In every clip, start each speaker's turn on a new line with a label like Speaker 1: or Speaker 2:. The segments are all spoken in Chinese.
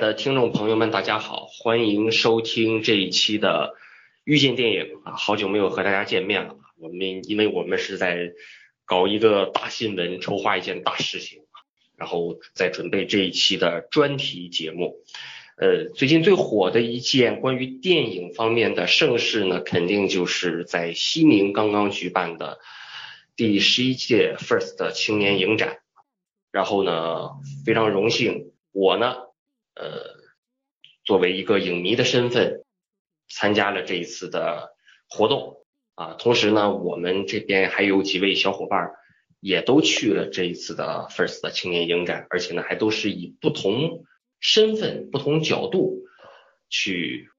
Speaker 1: 的听众朋友们，大家好，欢迎收听这一期的遇见电影啊，好久没有和大家见面了。我们因为我们是在搞一个大新闻，筹划一件大事情，然后在准备这一期的专题节目。呃，最近最火的一件关于电影方面的盛事呢，肯定就是在西宁刚刚举办的第十一届 FIRST 青年影展。然后呢，非常荣幸，我呢。呃，作为一个影迷的身份，参加了这一次的活动啊，同时呢，我们这边还有几位小伙伴也都去了这一次的 First 的青年影展，而且呢，还都是以不同身份、不同角度去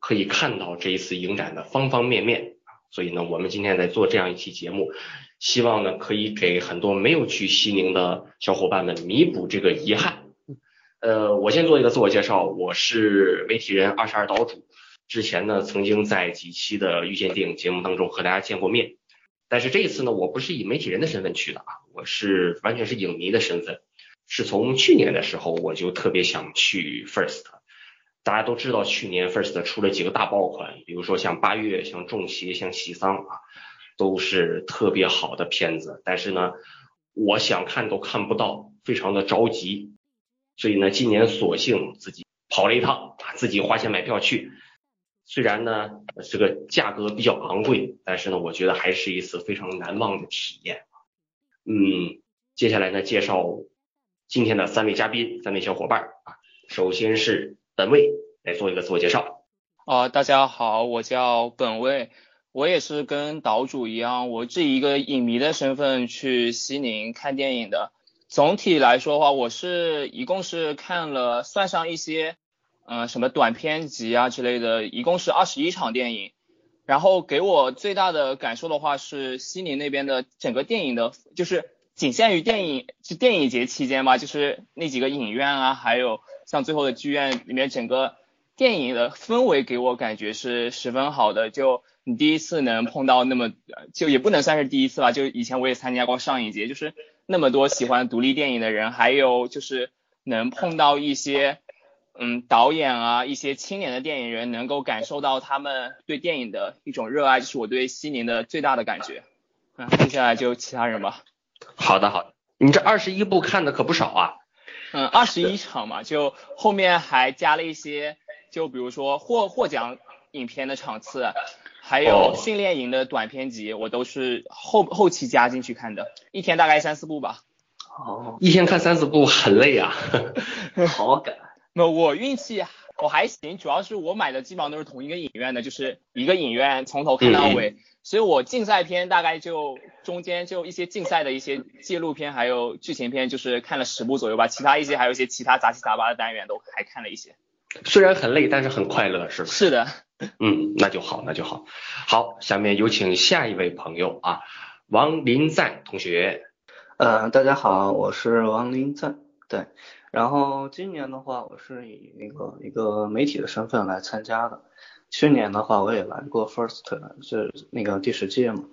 Speaker 1: 可以看到这一次影展的方方面面所以呢，我们今天在做这样一期节目，希望呢，可以给很多没有去西宁的小伙伴们弥补这个遗憾。呃，我先做一个自我介绍，我是媒体人二十二岛主。之前呢，曾经在几期的遇见电影节目当中和大家见过面，但是这一次呢，我不是以媒体人的身份去的啊，我是完全是影迷的身份。是从去年的时候我就特别想去 First，大家都知道去年 First 出了几个大爆款，比如说像八月、像重邪、像喜丧啊，都是特别好的片子，但是呢，我想看都看不到，非常的着急。所以呢，今年索性自己跑了一趟，自己花钱买票去。虽然呢这个价格比较昂贵，但是呢，我觉得还是一次非常难忘的体验。嗯，接下来呢，介绍今天的三位嘉宾，三位小伙伴啊。首先是本位来做一个自我介绍。
Speaker 2: 啊，大家好，我叫本位，我也是跟岛主一样，我是一个影迷的身份去西宁看电影的。总体来说的话，我是一共是看了，算上一些，嗯，什么短片集啊之类的，一共是二十一场电影。然后给我最大的感受的话是西宁那边的整个电影的，就是仅限于电影就电影节期间吧，就是那几个影院啊，还有像最后的剧院里面整个电影的氛围给我感觉是十分好的。就你第一次能碰到那么，就也不能算是第一次吧，就以前我也参加过上影节，就是。那么多喜欢独立电影的人，还有就是能碰到一些嗯导演啊，一些青年的电影人，能够感受到他们对电影的一种热爱，就是我对西宁的最大的感觉。嗯，接下来就其他人吧。
Speaker 1: 好的，好的。你这二十一部看的可不少啊。
Speaker 2: 嗯，二十一场嘛，就后面还加了一些，就比如说获获奖影片的场次。还有训练营的短片集，我都是后后期加进去看的，一天大概三四部吧。
Speaker 1: 哦，一天看三四部很累啊。好赶。
Speaker 2: 那我运气我还行，主要是我买的基本上都是同一个影院的，就是一个影院从头看到尾，所以我竞赛片大概就中间就一些竞赛的一些纪录片，还有剧情片，就是看了十部左右吧。其他一些还有一些其他杂七杂八的单元都还看了一些。
Speaker 1: 虽然很累，但是很快乐，是吧？
Speaker 2: 是的。
Speaker 1: 嗯，那就好，那就好。好，下面有请下一位朋友啊，王林赞同学。
Speaker 3: 呃，大家好，我是王林赞。对，然后今年的话，我是以那个一个媒体的身份来参加的。去年的话，我也来过 First，是那个第十届嘛。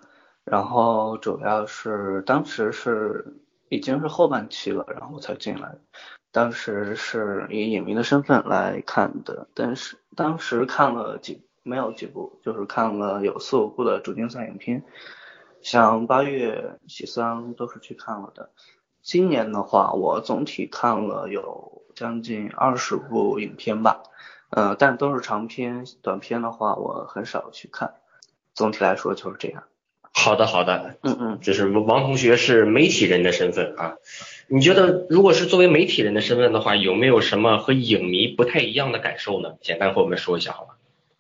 Speaker 3: 然后主要是当时是已经是后半期了，然后才进来。当时是以影迷的身份来看的，但是当时看了几没有几部，就是看了有四五部的主竞赛影片，像八月喜丧都是去看了的。今年的话，我总体看了有将近二十部影片吧，呃，但都是长片，短片的话我很少去看。总体来说就是这样。
Speaker 1: 好的，好的，
Speaker 3: 嗯嗯，
Speaker 1: 这是王同学是媒体人的身份啊。你觉得如果是作为媒体人的身份的话，有没有什么和影迷不太一样的感受呢？简单和我们说一下好吗？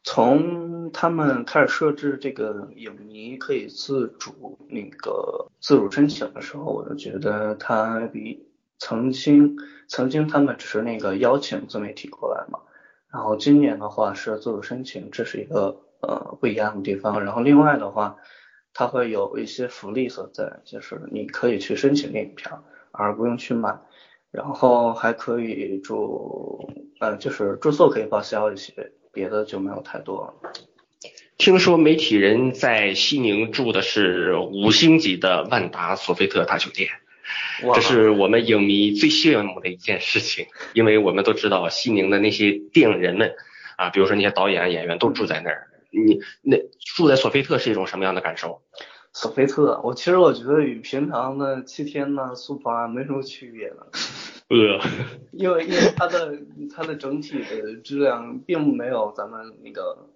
Speaker 3: 从他们开始设置这个影迷可以自主那个自主申请的时候，我就觉得他比曾经曾经他们只是那个邀请自媒体过来嘛，然后今年的话是自主申请，这是一个呃不一样的地方。然后另外的话，它会有一些福利所在，就是你可以去申请电影票。而不用去买，然后还可以住，呃，就是住宿可以报销一些，别的就没有太多。
Speaker 1: 听说媒体人在西宁住的是五星级的万达索菲特大酒店，这是我们影迷最羡慕的一件事情，因为我们都知道西宁的那些电影人们啊，比如说那些导演、演员都住在那儿。你那住在索菲特是一种什么样的感受？
Speaker 3: 索菲特，我其实我觉得与平常的七天呐、速八没什么区别的。
Speaker 1: 呃，
Speaker 3: 因为因为它的它的整体的质量并没有咱们那个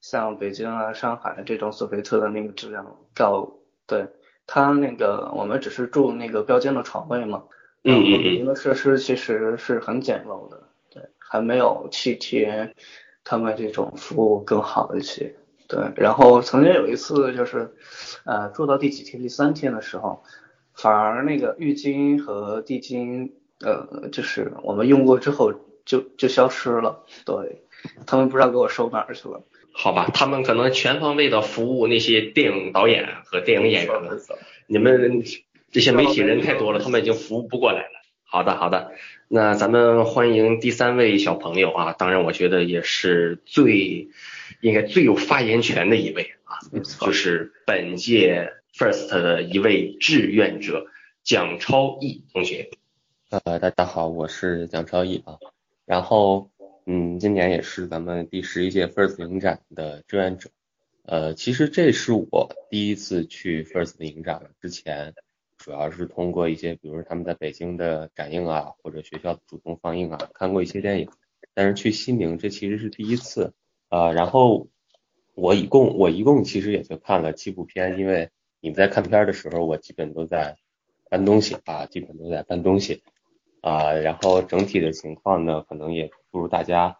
Speaker 3: 像北京啊、上海这种索菲特的那个质量高。对，它那个我们只是住那个标间的床位嘛。
Speaker 1: 嗯嗯
Speaker 3: 嗯。里面设施其实是很简陋的，对，还没有七天他们这种服务更好一些。对，然后曾经有一次就是，呃，住到第几天？第三天的时候，反而那个浴巾和地巾，呃，就是我们用过之后就就消失了。对，他们不知道给我收哪儿去了。
Speaker 1: 好吧，他们可能全方位的服务那些电影导演和电影演员们。你们这些媒体人太多了，他们已经服务不过来了。好的，好的，那咱们欢迎第三位小朋友啊，当然我觉得也是最。应该最有发言权的一位啊，就是本届 First 的一位志愿者蒋超毅同学。
Speaker 4: 呃，大家好，我是蒋超毅啊。然后，嗯，今年也是咱们第十一届 First 影展的志愿者。呃，其实这是我第一次去 First 影展了。之前主要是通过一些，比如说他们在北京的展映啊，或者学校主动放映啊，看过一些电影。但是去西宁，这其实是第一次。啊，然后我一共我一共其实也就看了七部片，因为你们在看片的时候，我基本都在搬东西啊，基本都在搬东西啊，然后整体的情况呢，可能也不如大家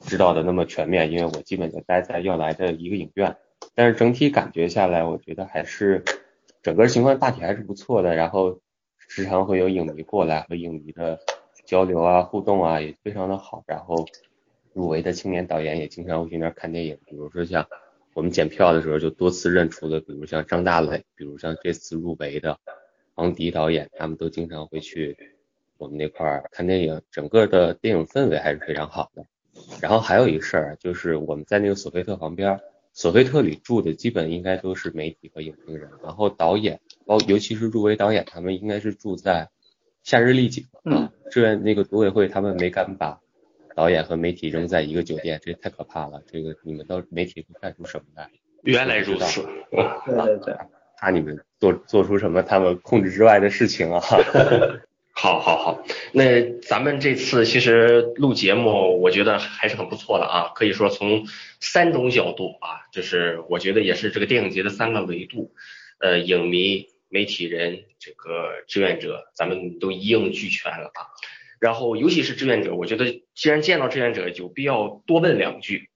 Speaker 4: 知道的那么全面，因为我基本就待在要来的一个影院，但是整体感觉下来，我觉得还是整个情况大体还是不错的，然后时常会有影迷过来和影迷的交流啊、互动啊，也非常的好，然后。入围的青年导演也经常会去那儿看电影，比如说像我们检票的时候就多次认出了，比如像张大磊，比如像这次入围的王迪导演，他们都经常会去我们那块儿看电影，整个的电影氛围还是非常好的。然后还有一个事儿就是我们在那个索菲特旁边，索菲特里住的基本应该都是媒体和影评人，然后导演，包尤其是入围导演，他们应该是住在夏日丽景啊，志愿那个组委会他们没敢把。导演和媒体扔在一个酒店，这太可怕了。这个你们到媒体会干出什么来？
Speaker 1: 原来如此，
Speaker 3: 对对对，
Speaker 4: 怕你们做做出什么他们控制之外的事情啊！
Speaker 1: 好，好，好，那咱们这次其实录节目，我觉得还是很不错的啊。可以说从三种角度啊，就是我觉得也是这个电影节的三个维度，呃，影迷、媒体人、这个志愿者，咱们都一应俱全了啊。然后，尤其是志愿者，我觉得既然见到志愿者，有必要多问两句。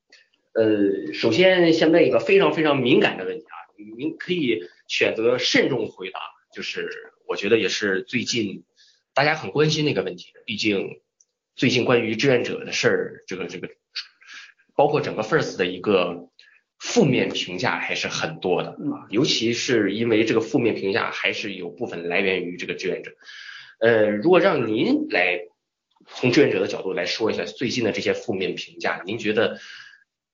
Speaker 1: 呃，首先先问一个非常非常敏感的问题啊，您可以选择慎重回答，就是我觉得也是最近大家很关心那个问题。毕竟最近关于志愿者的事儿，这个这个，包括整个 First 的一个负面评价还是很多的啊，尤其是因为这个负面评价还是有部分来源于这个志愿者。呃，如果让您来。从志愿者的角度来说一下最近的这些负面评价，您觉得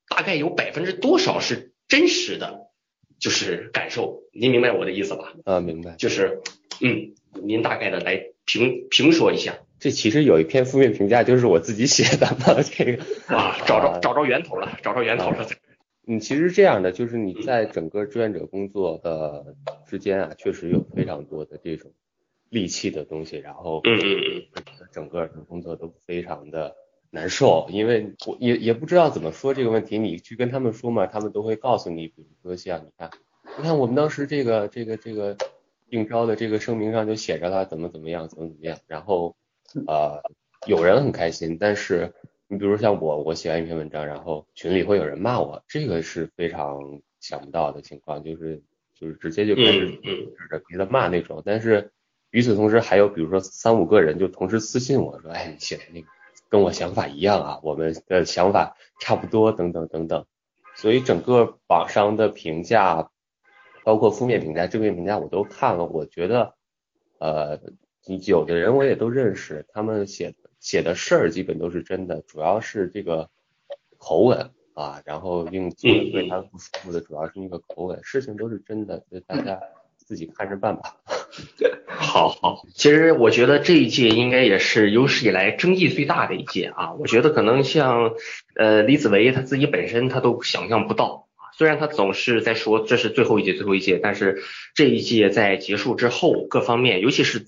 Speaker 1: 大概有百分之多少是真实的？就是感受，您明白我的意思吧？
Speaker 4: 啊，明白。
Speaker 1: 就是，嗯，您大概的来评评说一下。
Speaker 4: 这其实有一篇负面评价，就是我自己写的嘛，这个
Speaker 1: 啊，找着找着源头了，找着源头了。
Speaker 4: 嗯，其实这样的，就是你在整个志愿者工作的之间啊，确实有非常多的这种。戾气的东西，然后
Speaker 1: 嗯嗯嗯，
Speaker 4: 整个的工作都非常的难受，因为我也也不知道怎么说这个问题，你去跟他们说嘛，他们都会告诉你，比如说像你看，你看我们当时这个这个这个应招的这个声明上就写着了怎么怎么样，怎么怎么样，然后呃有人很开心，但是你比如像我，我写完一篇文章，然后群里会有人骂我，这个是非常想不到的情况，就是就是直接就开始指着别的骂那种，但是。与此同时，还有比如说三五个人就同时私信我说，哎，你写的那个跟我想法一样啊，我们的想法差不多，等等等等。所以整个网上的评价，包括负面评价、正面评价，我都看了。我觉得，呃，有的人我也都认识，他们写写的事儿基本都是真的，主要是这个口吻啊，然后令作者对他不舒服的主要是那个口吻，事情都是真的，大家。自己看着办吧。
Speaker 1: 好好，其实我觉得这一届应该也是有史以来争议最大的一届啊。我觉得可能像呃李子维他自己本身他都想象不到，虽然他总是在说这是最后一届最后一届，但是这一届在结束之后，各方面尤其是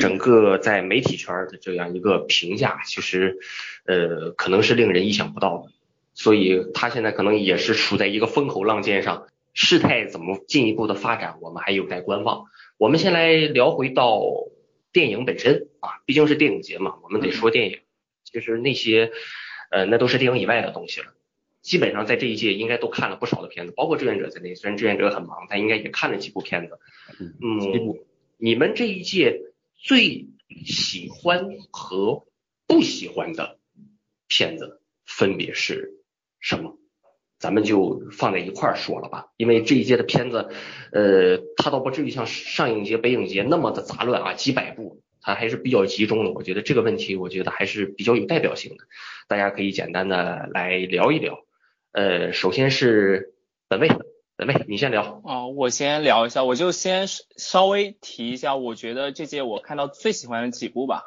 Speaker 1: 整个在媒体圈的这样一个评价，其实呃可能是令人意想不到的。所以他现在可能也是处在一个风口浪尖上，事态怎么进一步的发展，我们还有待观望。我们先来聊回到电影本身啊，毕竟是电影节嘛，我们得说电影。其实那些呃，那都是电影以外的东西了。基本上在这一届应该都看了不少的片子，包括志愿者在内。虽然志愿者很忙，但应该也看了几部片子。嗯，你们这一届最喜欢和不喜欢的片子分别是什么？咱们就放在一块儿说了吧，因为这一届的片子，呃，它倒不至于像上影节、北影节那么的杂乱啊，几百部，它还是比较集中的。我觉得这个问题，我觉得还是比较有代表性的，大家可以简单的来聊一聊。呃，首先是本位，本位你先聊。
Speaker 2: 哦，我先聊一下，我就先稍微提一下，我觉得这届我看到最喜欢的几部吧，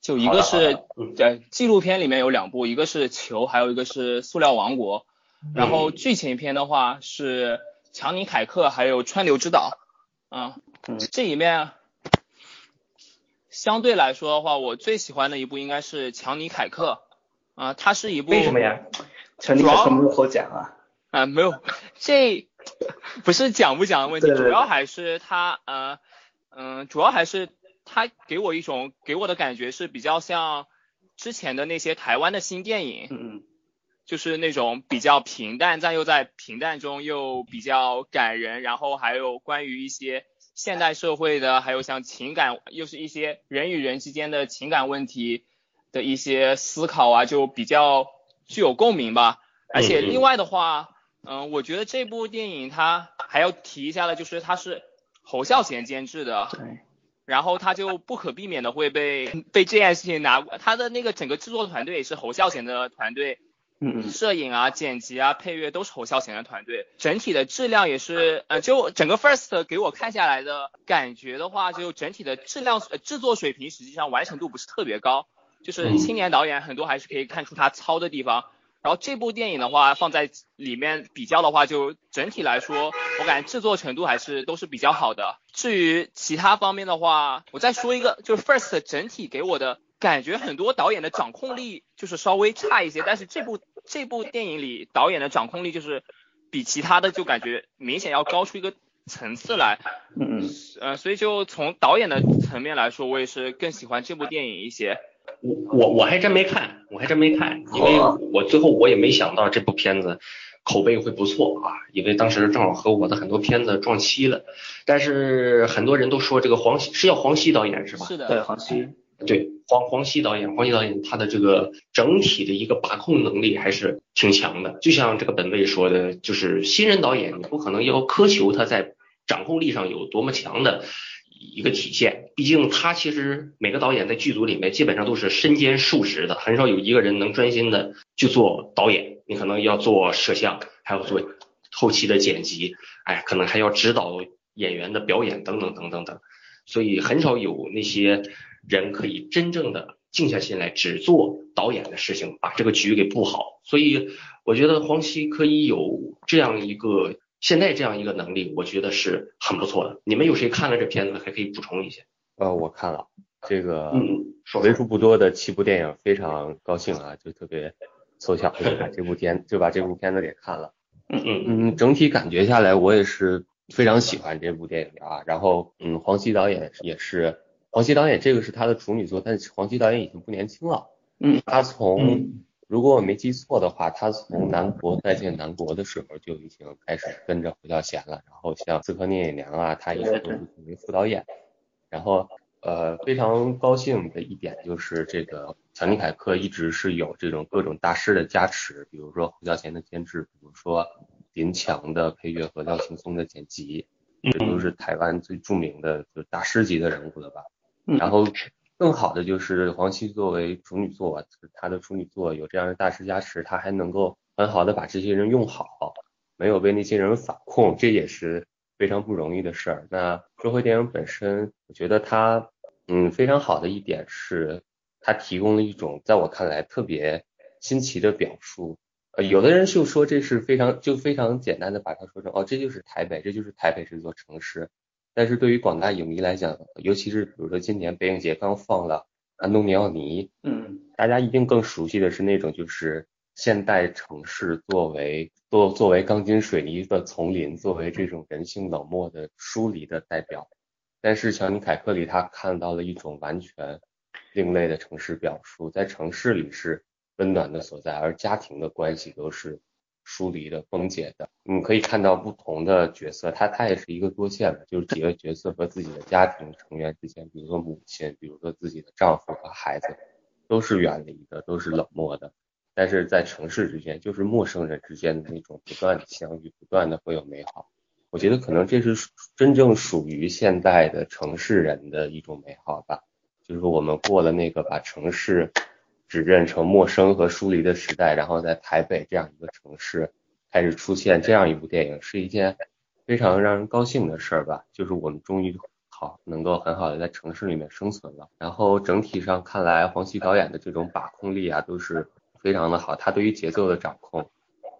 Speaker 2: 就一个是对纪录片里面有两部，一个是球，还有一个是塑料王国。然后剧情片的话是强尼凯克还有川流之岛，啊，这里面相对来说的话，我最喜欢的一部应该是强尼凯克，啊，它是一部
Speaker 1: 为什么呀？
Speaker 3: 强尼凯克没有好讲啊？
Speaker 2: 啊，没有，这不是讲不讲的问题，主要还是他呃嗯，主要还是他给我一种给我的感觉是比较像之前的那些台湾的新电影。
Speaker 3: 嗯。
Speaker 2: 就是那种比较平淡，但又在平淡中又比较感人，然后还有关于一些现代社会的，还有像情感，又是一些人与人之间的情感问题的一些思考啊，就比较具有共鸣吧。而且另外的话，嗯，我觉得这部电影它还要提一下的，就是它是侯孝贤监制的，
Speaker 3: 对，
Speaker 2: 然后他就不可避免的会被被这件事情拿，他的那个整个制作团队也是侯孝贤的团队。
Speaker 3: 嗯，
Speaker 2: 摄影啊、剪辑啊、配乐都是侯孝贤的团队，整体的质量也是，呃，就整个 First 给我看下来的感觉的话，就整体的质量、呃制作水平实际上完成度不是特别高，就是青年导演很多还是可以看出他糙的地方。然后这部电影的话放在里面比较的话，就整体来说，我感觉制作程度还是都是比较好的。至于其他方面的话，我再说一个，就是 First 整体给我的。感觉很多导演的掌控力就是稍微差一些，但是这部这部电影里导演的掌控力就是比其他的就感觉明显要高出一个层次来。
Speaker 3: 嗯嗯。
Speaker 2: 呃，所以就从导演的层面来说，我也是更喜欢这部电影一些。
Speaker 1: 我我我还真没看，我还真没看，因为我最后我也没想到这部片子口碑会不错啊，因为当时正好和我的很多片子撞期了。但是很多人都说这个黄西是叫黄西导演是吧？
Speaker 2: 是的，
Speaker 3: 对黄西。
Speaker 1: 对黄黄西导演，黄西导演他的这个整体的一个把控能力还是挺强的。就像这个本位说的，就是新人导演你不可能要苛求他在掌控力上有多么强的一个体现。毕竟他其实每个导演在剧组里面基本上都是身兼数职的，很少有一个人能专心的去做导演。你可能要做摄像，还要做后期的剪辑，哎，可能还要指导演员的表演等等等等等。所以很少有那些。人可以真正的静下心来，只做导演的事情，把这个局给布好。所以我觉得黄西可以有这样一个现在这样一个能力，我觉得是很不错的。你们有谁看了这片子，还可以补充一下？
Speaker 4: 呃，我看了这个，
Speaker 1: 嗯，
Speaker 4: 为数不多的七部电影，非常高兴啊，就特别凑巧就把这部片就把这部片子给看了。
Speaker 1: 嗯嗯
Speaker 4: 嗯，整体感觉下来，我也是非常喜欢这部电影的啊。然后，嗯，黄西导演也是。黄西导演这个是他的处女作，但是黄西导演已经不年轻了。
Speaker 3: 嗯，
Speaker 4: 他从如果我没记错的话，他从南国再见南国的时候就已经开始跟着胡孝贤了。然后像刺客聂隐娘啊，他也是都是作为副导演。然后呃，非常高兴的一点就是这个强尼凯克一直是有这种各种大师的加持，比如说胡孝贤的监制，比如说林强的配乐和廖青松的剪辑，这都是台湾最著名的就大师级的人物了吧。然后更好的就是黄西作为处女座，他的处女座有这样的大师加持，他还能够很好的把这些人用好，没有被那些人反控，这也是非常不容易的事儿。那说回电影本身，我觉得它嗯非常好的一点是，它提供了一种在我看来特别新奇的表述。呃，有的人就说这是非常就非常简单的把它说成哦，这就是台北，这就是台北这座城市。但是对于广大影迷来讲，尤其是比如说今年北影节刚放了安东尼奥尼，
Speaker 3: 嗯，
Speaker 4: 大家一定更熟悉的是那种就是现代城市作为作作为钢筋水泥的丛林，作为这种人性冷漠的疏离的代表。但是乔尼凯克里他看到了一种完全另类的城市表述，在城市里是温暖的所在，而家庭的关系都是。疏离的、崩解的，你可以看到不同的角色，他他也是一个多线的，就是几个角色和自己的家庭成员之间，比如说母亲，比如说自己的丈夫和孩子，都是远离的，都是冷漠的。但是在城市之间，就是陌生人之间的那种不断的相遇，不断的会有美好。我觉得可能这是真正属于现代的城市人的一种美好吧，就是我们过了那个把城市。只认成陌生和疏离的时代，然后在台北这样一个城市开始出现这样一部电影，是一件非常让人高兴的事儿吧。就是我们终于好能够很好的在城市里面生存了。然后整体上看来，黄西导演的这种把控力啊都是非常的好，他对于节奏的掌控。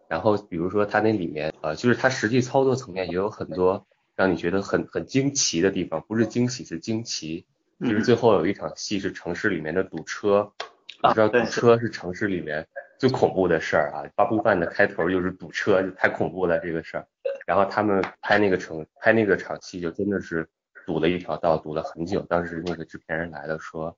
Speaker 4: 然后比如说他那里面呃，就是他实际操作层面也有很多让你觉得很很惊奇的地方，不是惊喜是惊奇。就是最后有一场戏是城市里面的堵车。你知道堵车是城市里面最恐怖的事儿啊！八部半的开头就是堵车，就太恐怖了这个事儿。然后他们拍那个城拍那个场戏，就真的是堵了一条道，堵了很久。当时那个制片人来了，说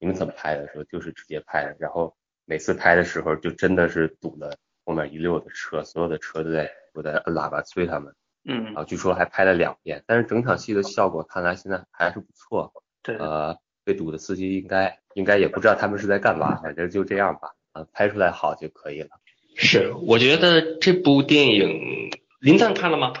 Speaker 4: 你们怎么拍的？说就是直接拍的。然后每次拍的时候，就真的是堵了后面一溜的车，所有的车都在都在按喇叭催他们。
Speaker 3: 嗯。
Speaker 4: 然后据说还拍了两遍，但是整场戏的效果看来现在还是不错。
Speaker 3: 对。
Speaker 4: 呃。被堵的司机应该应该也不知道他们是在干嘛，反正就这样吧，啊，拍出来好就可以了。
Speaker 1: 是，我觉得这部电影林赞看了吗？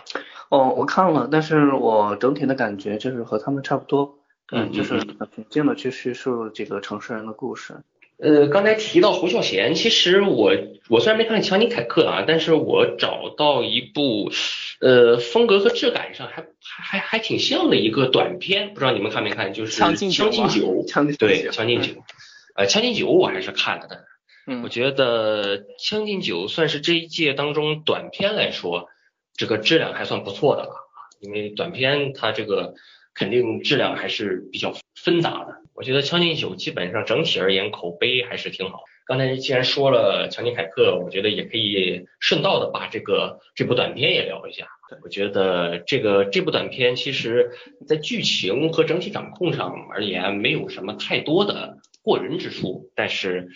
Speaker 3: 哦，我看了，但是我整体的感觉就是和他们差不多，
Speaker 1: 嗯，
Speaker 3: 就是很平静的去叙述这个城市人的故事。
Speaker 1: 呃，刚才提到胡孝贤，其实我我虽然没看强尼凯克啊，但是我找到一部呃风格和质感上还还还还挺像的一个短片，不知道你们看没看？就是《
Speaker 2: 将进酒》。
Speaker 1: 对，《将进酒》。呃，《将进酒》我还是看了的。
Speaker 2: 嗯。
Speaker 1: 我觉得《将进酒》算是这一届当中短片来说，这个质量还算不错的了啊，因为短片它这个肯定质量还是比较纷杂的。我觉得《将进酒》基本上整体而言口碑还是挺好。刚才既然说了强尼凯克，我觉得也可以顺道的把这个这部短片也聊一下。我觉得这个这部短片其实在剧情和整体掌控上而言没有什么太多的过人之处，但是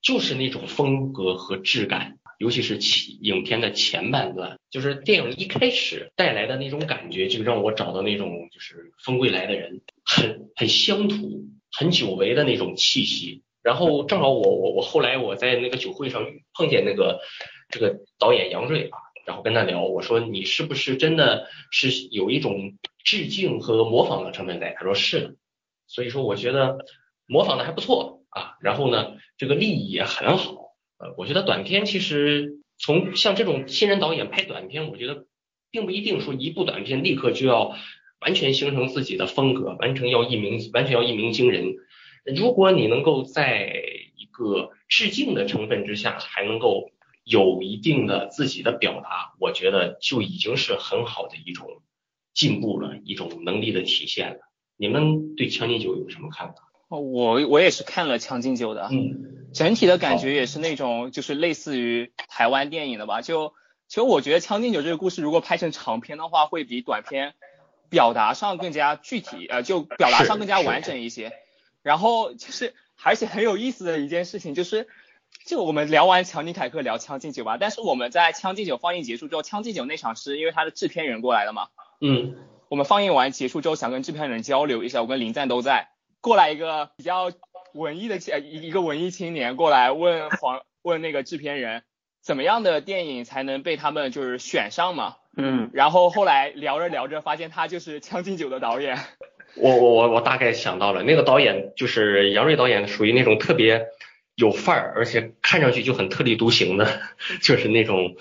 Speaker 1: 就是那种风格和质感，尤其是起影片的前半段，就是电影一开始带来的那种感觉，就让我找到那种就是风归来的人。很很乡土、很久违的那种气息。然后正好我我我后来我在那个酒会上碰见那个这个导演杨瑞啊，然后跟他聊，我说你是不是真的是有一种致敬和模仿的成分在？他说是的。所以说我觉得模仿的还不错啊。然后呢，这个立意也很好。呃，我觉得短片其实从像这种新人导演拍短片，我觉得并不一定说一部短片立刻就要。完全形成自己的风格，完成要一鸣，完全要一鸣惊人。如果你能够在一个致敬的成分之下，还能够有一定的自己的表达，我觉得就已经是很好的一种进步了，一种能力的体现了。你们对《将进酒》有什么看法？
Speaker 2: 哦，我我也是看了《将进酒》的，
Speaker 1: 嗯，
Speaker 2: 整体的感觉也是那种就是类似于台湾电影的吧。就其实我觉得《将进酒》这个故事如果拍成长片的话，会比短片。表达上更加具体，呃，就表达上更加完整一些。然后就是，而且很有意思的一件事情就是，就我们聊完强尼凯克聊《将进酒》吧，但是我们在《将进酒》放映结束之后，《将进酒》那场是因为他的制片人过来的嘛？
Speaker 1: 嗯。
Speaker 2: 我们放映完结束之后，想跟制片人交流一下，我跟林赞都在。过来一个比较文艺的一一个文艺青年过来问黄 问那个制片人，怎么样的电影才能被他们就是选上嘛？
Speaker 3: 嗯，
Speaker 2: 然后后来聊着聊着，发现他就是《将进酒》的导演。
Speaker 1: 我我我我大概想到了，那个导演就是杨瑞导演，属于那种特别有范儿，而且看上去就很特立独行的，就是那种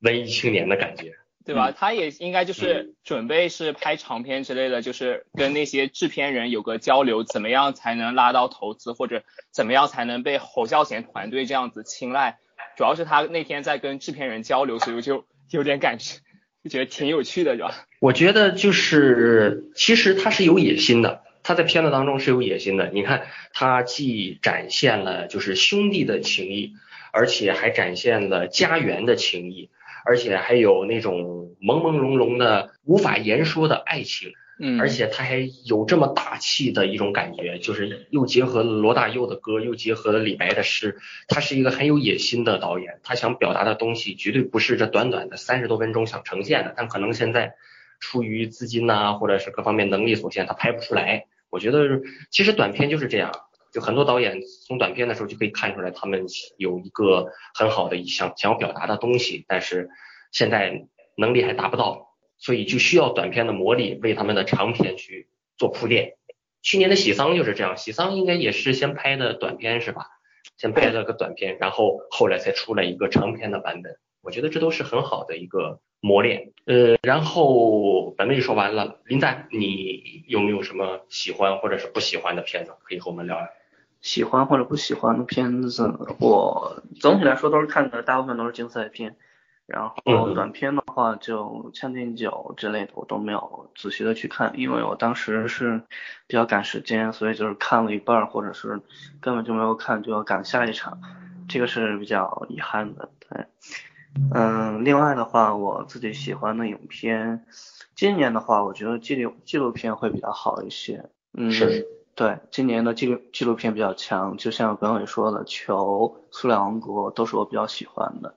Speaker 1: 文艺青年的感觉。
Speaker 2: 对吧？他也应该就是准备是拍长片之类的，就是跟那些制片人有个交流，怎么样才能拉到投资，或者怎么样才能被侯孝贤团队这样子青睐。主要是他那天在跟制片人交流，所以我就有点感觉，就觉得挺有趣的，对吧？
Speaker 1: 我觉得就是其实他是有野心的，他在片子当中是有野心的。你看，他既展现了就是兄弟的情谊，而且还展现了家园的情谊。而且还有那种朦朦胧胧的无法言说的爱情，
Speaker 2: 嗯，
Speaker 1: 而且他还有这么大气的一种感觉，就是又结合了罗大佑的歌，又结合了李白的诗，他是一个很有野心的导演，他想表达的东西绝对不是这短短的三十多分钟想呈现的，但可能现在出于资金呐，或者是各方面能力所限，他拍不出来。我觉得其实短片就是这样。就很多导演从短片的时候就可以看出来，他们有一个很好的想想要表达的东西，但是现在能力还达不到，所以就需要短片的魔力为他们的长片去做铺垫。去年的喜丧就是这样，喜丧应该也是先拍的短片是吧？先拍了个短片，然后后来才出来一个长片的版本。我觉得这都是很好的一个磨练。呃，然后本位说完了，林赞，你有没有什么喜欢或者是不喜欢的片子可以和我们聊聊？
Speaker 3: 喜欢或者不喜欢的片子，我总体来说都是看的，大部分都是竞赛片。然后短片的话，就《将进酒》之类的，我都没有仔细的去看，因为我当时是比较赶时间，所以就是看了一半，或者是根本就没有看，就要赶下一场，这个是比较遗憾的。对，嗯，另外的话，我自己喜欢的影片，今年的话，我觉得纪录纪录片会比较好一些。嗯。
Speaker 1: 是。
Speaker 3: 对，今年的纪录纪录片比较强，就像本伟说的，《球》《苏联王国》都是我比较喜欢的。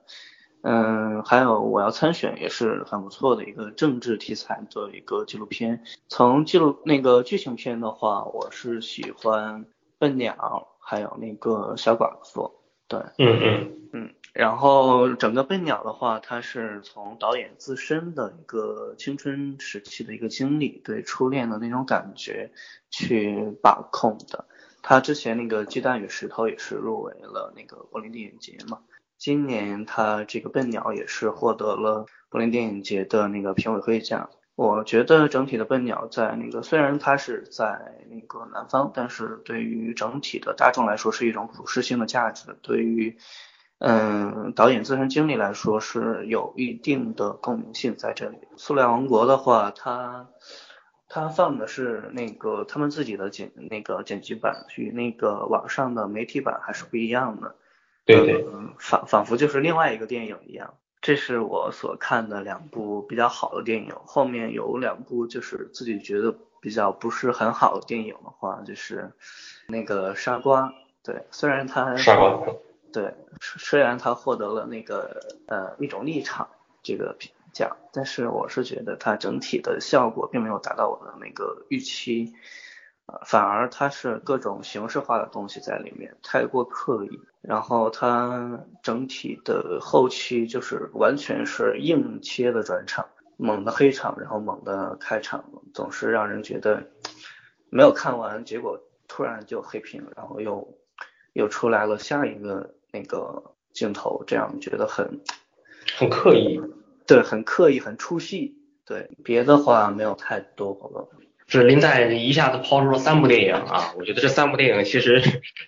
Speaker 3: 嗯，还有我要参选也是很不错的一个政治题材的一个纪录片。从记录那个剧情片的话，我是喜欢《笨鸟》，还有那个《小寡妇》。对，
Speaker 1: 嗯嗯
Speaker 3: 嗯。然后整个《笨鸟》的话，它是从导演自身的一个青春时期的一个经历，对初恋的那种感觉去把控的。他之前那个《鸡蛋与石头》也是入围了那个柏林电影节嘛。今年他这个《笨鸟》也是获得了柏林电影节的那个评委会奖。我觉得整体的《笨鸟》在那个虽然它是在那个南方，但是对于整体的大众来说是一种普世性的价值。对于嗯，导演自身经历来说是有一定的共鸣性在这里。塑料王国的话，它它放的是那个他们自己的剪那个剪辑版，与那个网上的媒体版还是不一样的。
Speaker 1: 对对，
Speaker 3: 仿仿佛就是另外一个电影一样。这是我所看的两部比较好的电影。后面有两部就是自己觉得比较不是很好的电影的话，就是那个傻瓜。对，虽然它
Speaker 1: 傻瓜。
Speaker 3: 对，虽然他获得了那个呃一种立场这个评价，但是我是觉得它整体的效果并没有达到我的那个预期，呃，反而它是各种形式化的东西在里面，太过刻意，然后它整体的后期就是完全是硬切的转场，猛的黑场，然后猛的开场，总是让人觉得没有看完，结果突然就黑屏，然后又又出来了下一个。那个镜头这样觉得很
Speaker 1: 很刻意，
Speaker 3: 对，很刻意，很出戏，对，别的话没有太多了。
Speaker 1: 是林黛一下子抛出了三部电影啊，我觉得这三部电影其实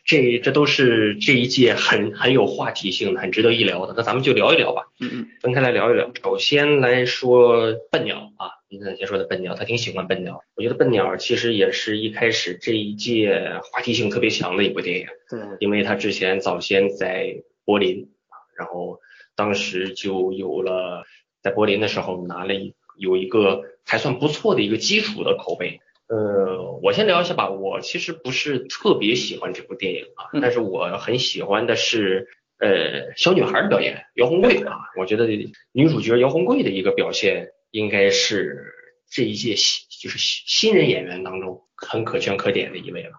Speaker 1: 这这都是这一届很很有话题性的，很值得一聊的。那咱们就聊一聊吧，
Speaker 3: 嗯嗯，
Speaker 1: 分开来聊一聊。首先来说笨鸟啊，林黛先说的笨鸟，他挺喜欢笨鸟。我觉得笨鸟其实也是一开始这一届话题性特别强的一部电影，
Speaker 3: 对，
Speaker 1: 因为他之前早先在柏林啊，然后当时就有了在柏林的时候拿了一。有一个还算不错的一个基础的口碑，呃，我先聊一下吧。我其实不是特别喜欢这部电影啊，但是我很喜欢的是呃小女孩的表演，姚红贵 啊，我觉得女主角姚红贵的一个表现应该是这一届新就是新人演员当中很可圈可点的一位了。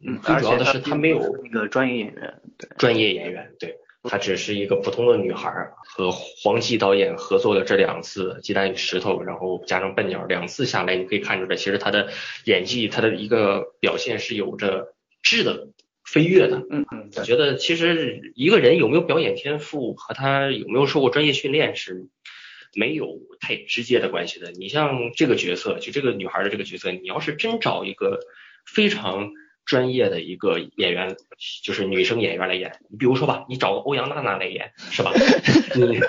Speaker 3: 嗯，
Speaker 1: 最主要的是
Speaker 3: 她
Speaker 1: 没有
Speaker 3: 那个专业演员，对，
Speaker 1: 专业演员对。她只是一个普通的女孩，和黄继导演合作的这两次《鸡蛋与石头》，然后加上笨鸟，两次下来，你可以看出来，其实她的演技，她的一个表现是有着质的飞跃的。
Speaker 3: 嗯嗯，
Speaker 1: 我觉得其实一个人有没有表演天赋和他有没有受过专业训练是没有太直接的关系的。你像这个角色，就这个女孩的这个角色，你要是真找一个非常专业的一个演员，就是女生演员来演，你比如说吧，你找个欧阳娜娜来演，是吧？你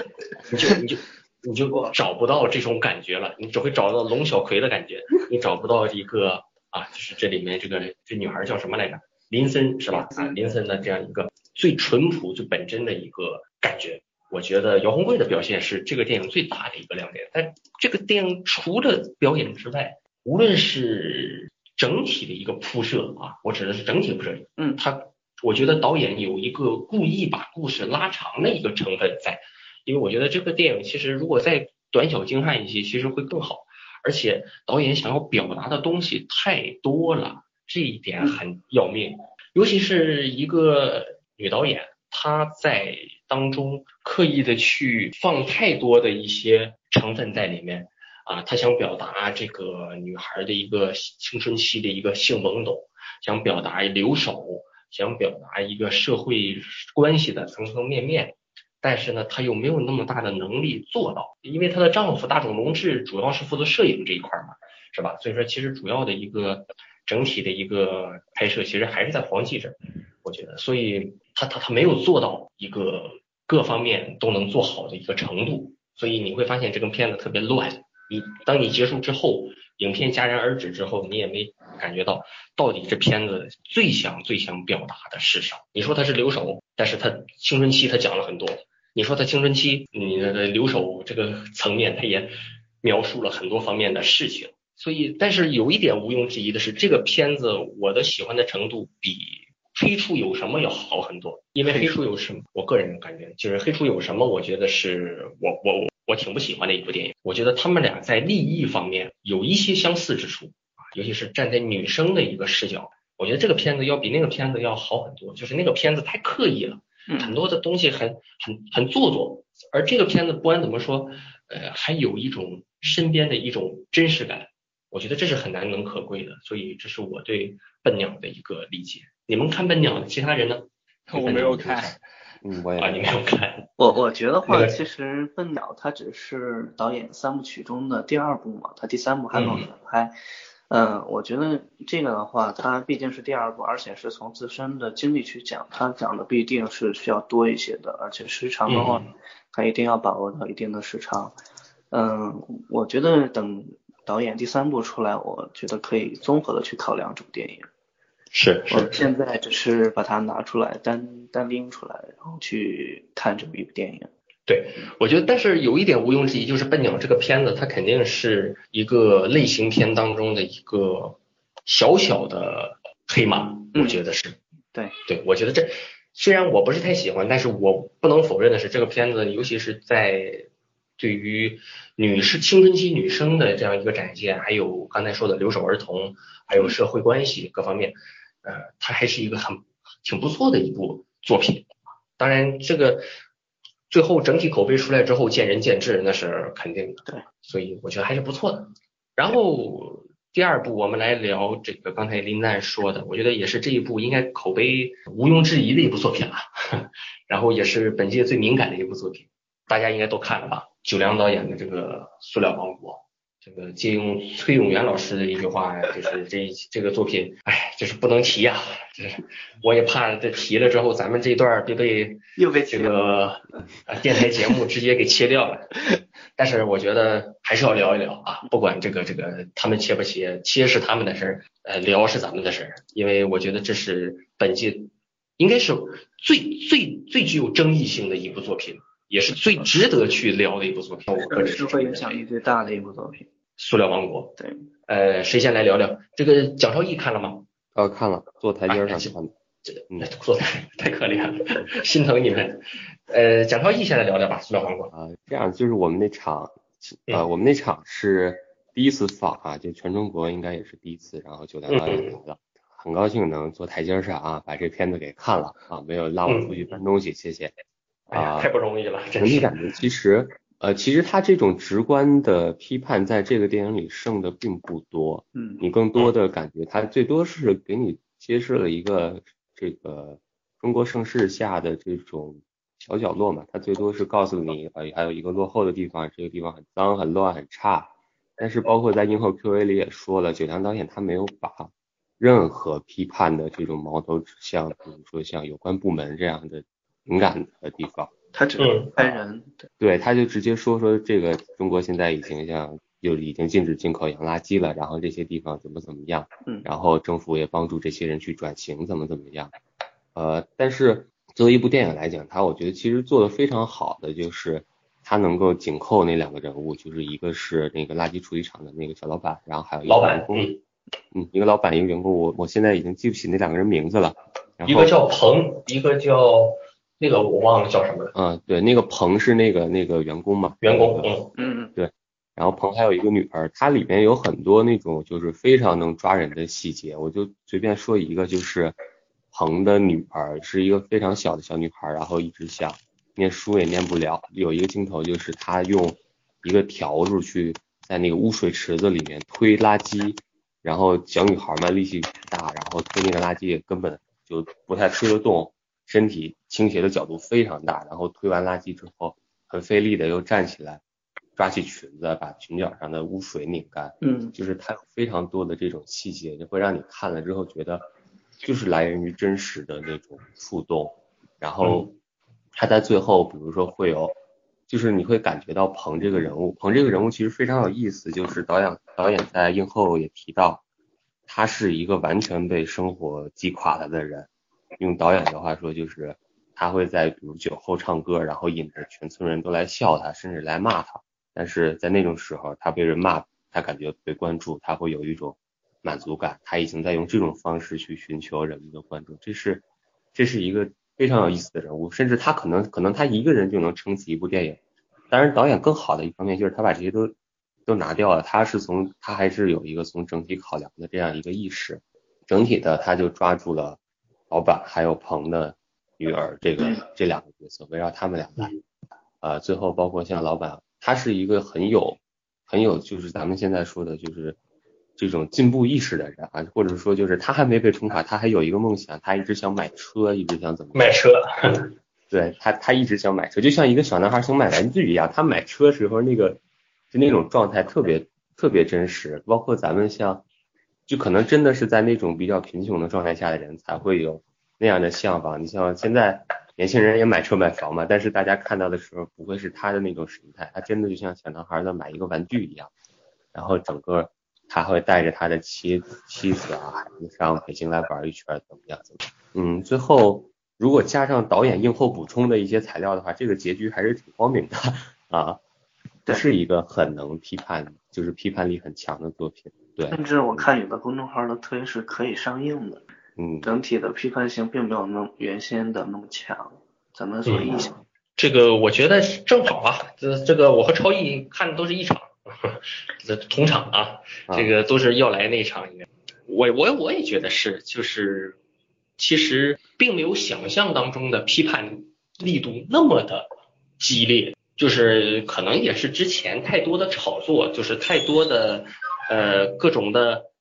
Speaker 1: 你就你就你就找不到这种感觉了，你只会找到龙小葵的感觉，你找不到一个啊，就是这里面这个这女孩叫什么来着？林森是吧？啊，林森的这样一个最淳朴、最本真的一个感觉，我觉得姚红贵的表现是这个电影最大的一个亮点。但这个电影除了表演之外，无论是整体的一个铺设啊，我指的是整体铺设，
Speaker 3: 嗯，
Speaker 1: 他我觉得导演有一个故意把故事拉长的一个成分在，因为我觉得这个电影其实如果再短小精悍一些，其实会更好。而且导演想要表达的东西太多了。这一点很要命，尤其是一个女导演，她在当中刻意的去放太多的一些成分在里面啊，她想表达这个女孩的一个青春期的一个性懵懂，想表达留守，想表达一个社会关系的层层面面，但是呢，她又没有那么大的能力做到，因为她的丈夫大冢龙志主要是负责摄影这一块嘛，是吧？所以说，其实主要的一个。整体的一个拍摄其实还是在黄记这儿，我觉得，所以他他他没有做到一个各方面都能做好的一个程度，所以你会发现这个片子特别乱。你当你结束之后，影片戛然而止之后，你也没感觉到到底这片子最想最想表达的是啥。你说他是留守，但是他青春期他讲了很多。你说他青春期，你的留守这个层面，他也描述了很多方面的事情。所以，但是有一点毋庸置疑的是，这个片子我的喜欢的程度比《黑处有什么》要好很多。因为《黑处有什么》，我个人感觉就是《黑处有什么》，我觉得是我我我我挺不喜欢的一部电影。我觉得他们俩在利益方面有一些相似之处啊，尤其是站在女生的一个视角，我觉得这个片子要比那个片子要好很多。就是那个片子太刻意了，很多的东西很很很做作，而这个片子不管怎么说，呃，还有一种身边的一种真实感。我觉得这是很难能可贵的，所以这是我对笨鸟的一个理解。你们看笨鸟，其他人呢？
Speaker 2: 我没有看，
Speaker 4: 嗯，我也
Speaker 1: 啊，你没有看。
Speaker 3: 我我觉得话，其实笨鸟它只是导演三部曲中的第二部嘛，它第三部还没有拍。嗯，我觉得这个的话，它毕竟是第二部，而且是从自身的经历去讲，它讲的必定是需要多一些的，而且时长的话，它一定要把握到一定的时长。嗯，我觉得等。导演第三部出来，我觉得可以综合的去考量这部电影。
Speaker 1: 是是。
Speaker 3: 现在只是把它拿出来单单拎出来，然后去看这么一部电影。
Speaker 1: 对，我觉得，但是有一点毋庸置疑，就是《笨鸟》这个片子，它肯定是一个类型片当中的一个小小的黑马。我觉得是。
Speaker 3: 对
Speaker 1: 对，我觉得这虽然我不是太喜欢，但是我不能否认的是，这个片子尤其是在。对于女士青春期女生的这样一个展现，还有刚才说的留守儿童，还有社会关系各方面，呃，它还是一个很挺不错的一部作品。当然，这个最后整体口碑出来之后，见仁见智，那是肯定的。
Speaker 3: 对，
Speaker 1: 所以我觉得还是不错的。然后第二部我们来聊这个刚才林丹说的，我觉得也是这一部应该口碑毋庸置疑的一部作品了。然后也是本届最敏感的一部作品，大家应该都看了吧？九良导演的这个《塑料王国》，这个借用崔永元老师的一句话，就是 这这个作品，哎，就是不能提呀。这是我也怕这提了之后，咱们这段别被
Speaker 3: 又被
Speaker 1: 这个电台节目直接给切掉了。但是我觉得还是要聊一聊啊，不管这个这个他们切不切，切是他们的事儿，呃，聊是咱们的事儿。因为我觉得这是本届应该是最最最具有争议性的一部作品。也是最值得去聊的一部作品，我个人
Speaker 3: 是会影响力最大的一部作品。
Speaker 1: 塑料王国，
Speaker 3: 对，
Speaker 1: 呃，谁先来聊聊？这个蒋超义看了吗？
Speaker 4: 呃，看了，坐台阶上看的。
Speaker 1: 这个，那 坐台太可怜了，心疼你们。呃，蒋超义先来聊聊吧，塑料王国。
Speaker 4: 啊，这样就是我们那场，呃，我们那场是第一次访啊，就全中国应该也是第一次，然后九大导演来了，很高兴能坐台阶上啊，把这片子给看了啊，没有拉我出去搬东西，谢谢。
Speaker 1: 啊，太不容易了，整
Speaker 4: 体感觉其实，呃，其实他这种直观的批判在这个电影里剩的并不多，
Speaker 3: 嗯，
Speaker 4: 你更多的感觉他最多是给你揭示了一个这个中国盛世下的这种小角落嘛，他最多是告诉你，呃，还有一个落后的地方，这个地方很脏、很乱、很差。但是包括在映后 Q&A 里也说了，九强导演他没有把任何批判的这种矛头指向，比如说像有关部门这样的敏感的地方。
Speaker 3: 他只能拍人，
Speaker 4: 对，他就直接说说这个中国现在已经像就已经禁止进口洋垃圾了，然后这些地方怎么怎么样，
Speaker 3: 嗯，
Speaker 4: 然后政府也帮助这些人去转型，怎么怎么样，呃，但是作为一部电影来讲，它我觉得其实做的非常好的就是它能够紧扣那两个人物，就是一个是那个垃圾处理厂的那个小老板，然后还有一个员工，嗯，一个老板一个员工，我我现在已经记不起那两个人名字了，
Speaker 1: 一个叫彭，一个叫。那个我忘了叫什么了。
Speaker 4: 嗯，对，那个彭是那个那个员工嘛。
Speaker 1: 员工，
Speaker 3: 嗯嗯
Speaker 4: 对。然后彭还有一个女儿，它里面有很多那种就是非常能抓人的细节，我就随便说一个，就是彭的女儿是一个非常小的小女孩，然后一直想念书也念不了。有一个镜头就是她用一个笤帚去在那个污水池子里面推垃圾，然后小女孩嘛力气大，然后推那个垃圾也根本就不太推得动。身体倾斜的角度非常大，然后推完垃圾之后，很费力的又站起来，抓起裙子把裙角上的污水拧干。
Speaker 3: 嗯，
Speaker 4: 就是它有非常多的这种细节，就会让你看了之后觉得，就是来源于真实的那种触动。然后他在最后，比如说会有，就是你会感觉到彭这个人物，彭这个人物其实非常有意思，就是导演导演在映后也提到，他是一个完全被生活击垮了的人。用导演的话说，就是他会在比如酒后唱歌，然后引得全村人都来笑他，甚至来骂他。但是在那种时候，他被人骂，他感觉被关注，他会有一种满足感。他已经在用这种方式去寻求人们的关注，这是这是一个非常有意思的人物。甚至他可能可能他一个人就能撑起一部电影。当然，导演更好的一方面就是他把这些都都拿掉了，他是从他还是有一个从整体考量的这样一个意识，整体的他就抓住了。老板还有鹏的女儿，这个这两个角色围绕他们俩来，啊，最后包括像老板，他是一个很有很有就是咱们现在说的就是这种进步意识的人啊，或者说就是他还没被冲垮，他还有一个梦想，他一直想买车，一直想怎么
Speaker 1: 买车，
Speaker 4: 对他他一直想买车，就像一个小男孩想买玩具一样，他买车时候那个就那种状态特别特别真实，包括咱们像。就可能真的是在那种比较贫穷的状态下的人才会有那样的向往。你像现在年轻人也买车买房嘛，但是大家看到的时候不会是他的那种神态，他真的就像小男孩在买一个玩具一样。然后整个他会带着他的妻妻子啊孩子上北京来玩一圈，怎么样？怎么？嗯，最后如果加上导演映后补充的一些材料的话，这个结局还是挺光明的 啊。这是一个很能批判，就是批判力很强的作品。对，
Speaker 3: 甚至我看有的公众号的推是可以上映的。
Speaker 4: 嗯，
Speaker 3: 整体的批判性并没有那么原先的那么强。咱们所意想，
Speaker 1: 这个我觉得正好啊，这这个我和超毅看的都是一场，这同场啊，这个都是要来那场。我我我也觉得是，就是其实并没有想象当中的批判力度那么的激烈，就是可能也是之前太多的炒作，就是太多的。呃，各种的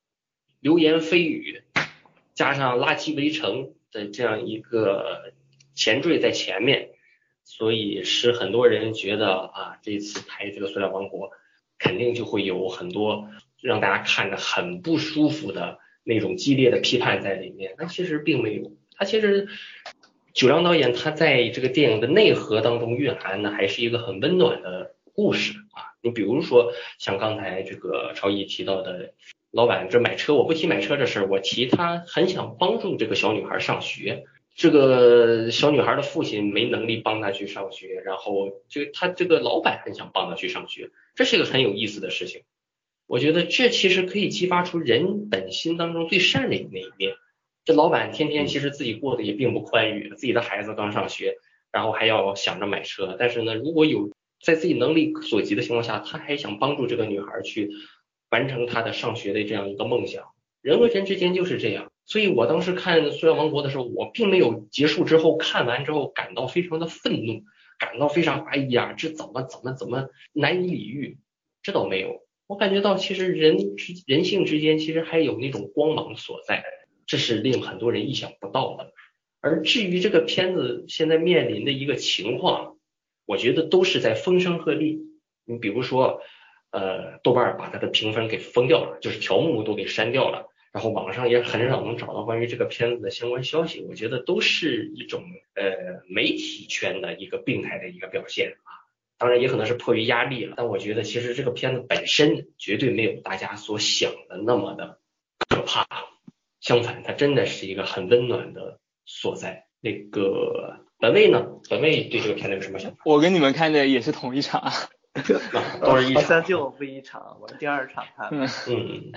Speaker 1: 流言蜚语，加上垃圾围城的这样一个前缀在前面，所以使很多人觉得啊，这次拍这个塑料王国，肯定就会有很多让大家看着很不舒服的那种激烈的批判在里面。但其实并没有，他其实九良导演他在这个电影的内核当中蕴含的还是一个很温暖的故事啊。你比如说，像刚才这个超毅提到的，老板这买车，我不提买车这事儿，我提他很想帮助这个小女孩上学。这个小女孩的父亲没能力帮她去上学，然后这他这个老板很想帮她去上学，这是一个很有意思的事情。我觉得这其实可以激发出人本心当中最善的那一面。这老板天天其实自己过得也并不宽裕，自己的孩子刚上学，然后还要想着买车，但是呢，如果有在自己能力所及的情况下，他还想帮助这个女孩去完成她的上学的这样一个梦想。人和人之间就是这样，所以我当时看《塑料王国》的时候，我并没有结束之后看完之后感到非常的愤怒，感到非常哎呀，这怎么怎么怎么难以理喻，这倒没有。我感觉到其实人之人性之间其实还有那种光芒所在，这是令很多人意想不到的。而至于这个片子现在面临的一个情况，我觉得都是在风声鹤唳。你比如说，呃，豆瓣把它的评分给封掉了，就是条目都给删掉了，然后网上也很少能找到关于这个片子的相关消息。我觉得都是一种呃媒体圈的一个病态的一个表现啊。当然也可能是迫于压力了，但我觉得其实这个片子本身绝对没有大家所想的那么的可怕。相反，它真的是一个很温暖的所在。那个本位呢？本位对这个片子有什么想法？
Speaker 2: 我跟你们看的也是同一场，
Speaker 1: 都是一
Speaker 3: 好像
Speaker 1: 场。
Speaker 3: 就我不一场，我是第二场看的。
Speaker 2: 嗯，
Speaker 1: 嗯，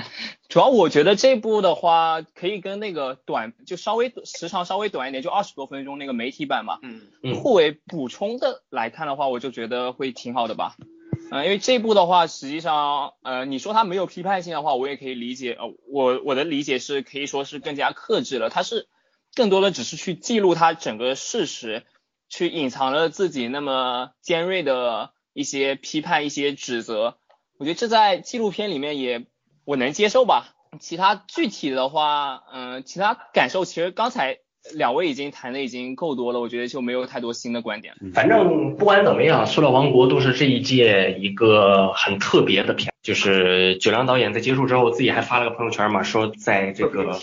Speaker 2: 主要我觉得这部的话，可以跟那个短就稍微时长稍微短一点，就二十多分钟那个媒体版嘛，
Speaker 3: 嗯
Speaker 1: 嗯
Speaker 2: 互为补充的来看的话，我就觉得会挺好的吧。嗯、因为这部的话，实际上，呃，你说它没有批判性的话，我也可以理解。呃，我我的理解是可以说是更加克制了，它是更多的只是去记录它整个事实，去隐藏了自己那么尖锐的一些批判、一些指责。我觉得这在纪录片里面也我能接受吧。其他具体的话，嗯、其他感受其实刚才两位已经谈的已经够多了，我觉得就没有太多新的观点。
Speaker 1: 反正不管怎么样，《塑料王国》都是这一届一个很特别的片。就是九良导演在结束之后，自己还发了个朋友圈嘛，说在这个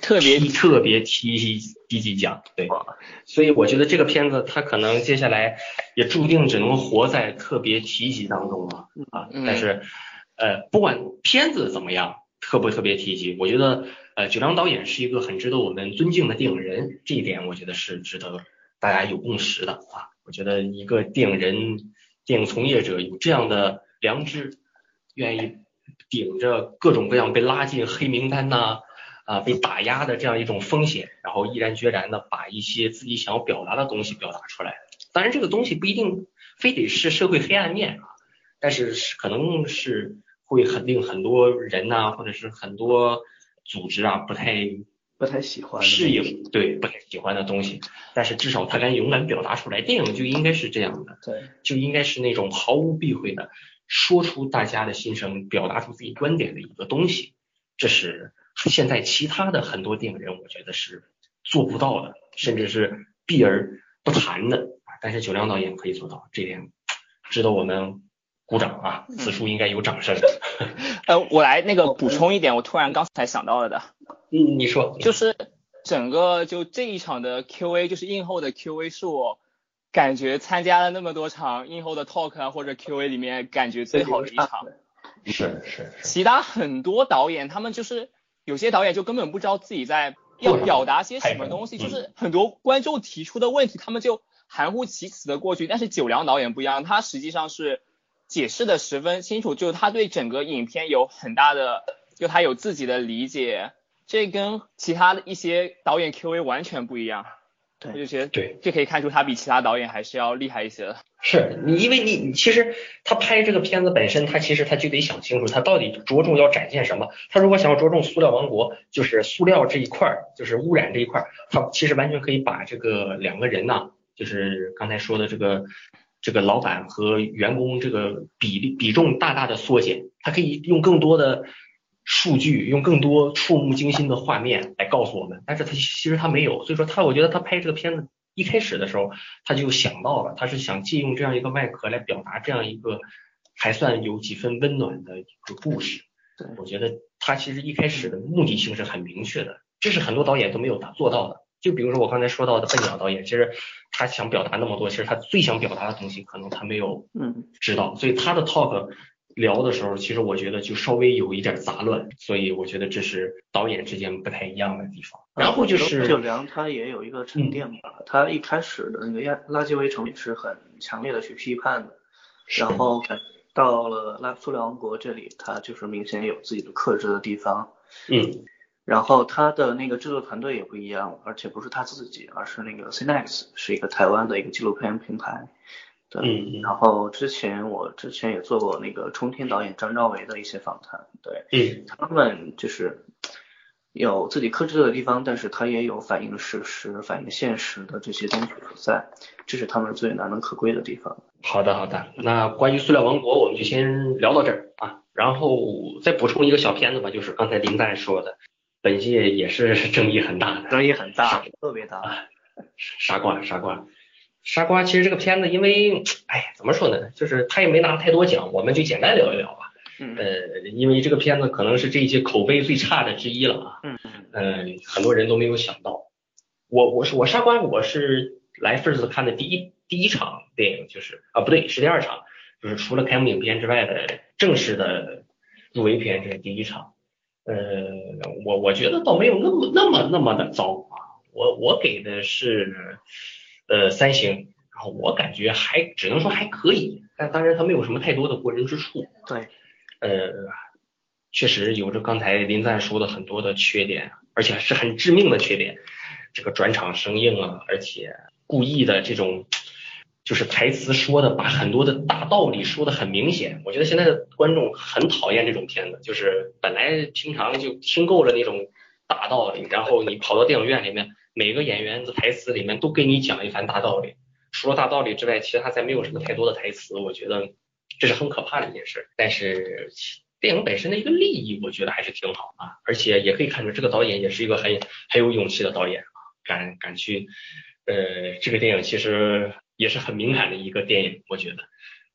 Speaker 3: 特别
Speaker 2: 特别
Speaker 1: 提提低级奖，对，所以我觉得这个片子它可能接下来也注定只能活在特别提及当中了啊。
Speaker 2: 嗯
Speaker 1: 但是呃，不管片子怎么样，特不特别提及，我觉得呃九良导演是一个很值得我们尊敬的电影人，这一点我觉得是值得大家有共识的啊。我觉得一个电影人、电影从业者有这样的良知，愿意顶着各种各样被拉进黑名单呐、啊，被打压的这样一种风险，然后毅然决然的把一些自己想要表达的东西表达出来。当然，这个东西不一定非得是社会黑暗面啊，但是是可能是会很令很多人呐、或者是很多组织啊不太
Speaker 3: 不太喜欢
Speaker 1: 适应，对不太喜欢的东西。但是至少他敢勇敢表达出来，电影就应该是这样的。
Speaker 3: 对，
Speaker 1: 就应该是那种毫无避讳的说出大家的心声，表达出自己观点的一个东西。这是现在其他的很多电影人，我觉得是做不到的，甚至是避而不谈的。但是九亮导演可以做到，这点值得我们鼓掌啊！此处应该有掌声。
Speaker 2: 呃，我来那个补充一点，我突然刚才想到了的，
Speaker 1: 嗯，你说，
Speaker 2: 就是整个就这一场的 Q&A，就是映后的 Q&A，是我感觉参加了那么多场映后的 talk 啊或者 Q&A 里面感觉最好的一场。
Speaker 1: 是是是，
Speaker 2: 其他很多导演，他们就是有些导演就根本不知道自己在要表达些什么东西，
Speaker 1: 嗯
Speaker 2: 就是很多观众提出的问题，他们就含糊其辞的过去。但是九良导演不一样，他实际上是解释的十分清楚，就是他对整个影片有很大的，就他有自己的理解，这跟其他的一些导演 Q&A 完全不一样。
Speaker 3: 对
Speaker 2: 我就觉得
Speaker 1: 对，
Speaker 2: 这可以看出他比其他导演还是要厉害一些的。
Speaker 1: 是你，因为你你其实他拍这个片子本身，他其实他就得想清楚，他到底着重要展现什么。他如果想要着重塑料王国，就是塑料这一块儿，就是污染这一块儿，他其实完全可以把这个两个人呐、就是刚才说的这个这个老板和员工这个比例比重大大的缩减，他可以用更多的数据，用更多触目惊心的画面来告诉我们，但是他其实他没有，所以说他我觉得他拍这个片子一开始的时候他就想到了，他是想借用这样一个外壳来表达这样一个还算有几分温暖的一个故事。
Speaker 3: 对
Speaker 1: 我觉得他其实一开始的目的性是很明确的，这是很多导演都没有达做到的。就比如说我刚才说到的笨鸟导演，其实他想表达那么多，其实他最想表达的东西可能他没有
Speaker 3: 嗯，
Speaker 1: 知道，所以他的 talk 聊的时候，其实我觉得就稍微有一点杂乱，所以我觉得这是导演之间不太一样的地方。然后就是
Speaker 3: 九良他也有一个沉淀吧，他一开始的那个垃垃圾围城也是很强烈的去批判的，然后到了拉塑料王国这里，他就是明显有自己的克制的地方，
Speaker 1: 嗯
Speaker 3: 然后他的那个制作团队也不一样，而且不是他自己，而是那个 Cinex，是一个台湾的一个纪录片平台。对，
Speaker 1: 嗯嗯。
Speaker 3: 然后之前我之前也做过那个冲天导演张兆维的一些访谈，对
Speaker 1: 嗯。
Speaker 3: 他们就是有自己克制的地方，但是他也有反映事实、反映现实的这些东西所在，这是他们最难能可贵的地方。
Speaker 1: 好的好的，那关于塑料王国我们就先聊到这儿啊，然后再补充一个小片子吧，就是刚才林丹说的，本届也是争议很大的，
Speaker 3: 争议很大，特别大。
Speaker 1: 傻瓜，傻瓜，傻瓜。其实这个片子，因为，哎，怎么说呢？就是他也没拿太多奖，我们就简单聊一聊吧。
Speaker 3: 嗯
Speaker 1: 呃，因为这个片子可能是这一届口碑最差的之一了啊。
Speaker 3: 嗯
Speaker 1: 嗯，很多人都没有想到。我我是我傻瓜，我是来 First 看的第一第一场电影，就是啊不对，是第二场，就是除了开幕影片之外的正式的入围片，这是第一场。呃，我我觉得倒没有那么那么那么的糟啊，我我给的是呃三星，然后我感觉还只能说还可以，但当然它没有什么太多的过人之处。
Speaker 3: 对，
Speaker 1: 呃，确实有着刚才林赞说的很多的缺点，而且是很致命的缺点。这个转场生硬啊，而且故意的这种，就是台词说的把很多的大道理说的很明显。我觉得现在的观众很讨厌这种片子，就是本来平常就听够了那种大道理，然后你跑到电影院里面，每个演员的台词里面都给你讲一番大道理。除了大道理之外，其他再没有什么太多的台词。我觉得这是很可怕的一件事。但是电影本身的一个利益，我觉得还是挺好啊，而且也可以看出这个导演也是一个很很有勇气的导演啊。敢敢去，呃，这个电影其实也是很敏感的一个电影，我觉得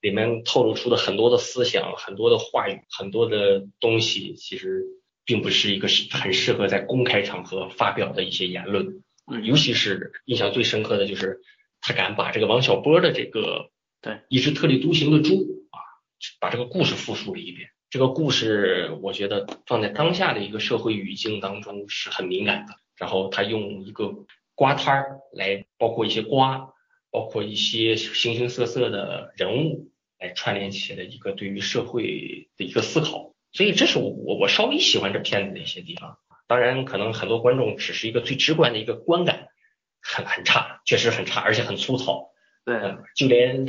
Speaker 1: 里面透露出的很多的思想、很多的话语、很多的东西，其实并不是一个很适合在公开场合发表的一些言论。
Speaker 3: 嗯
Speaker 1: 尤其是印象最深刻的就是他敢把这个王小波的这个
Speaker 3: 对
Speaker 1: 一只特立独行的猪啊，把这个故事复述了一遍。这个故事我觉得放在当下的一个社会语境当中是很敏感的。然后他用一个瓜摊儿来，包括一些瓜，包括一些形形色色的人物来串联起的一个对于社会的一个思考。所以这是我我我稍微喜欢这片子的一些地方。当然，可能很多观众只是一个最直观的一个观感，很很差，确实很差，而且很粗糙。
Speaker 3: 对，
Speaker 1: 嗯，就连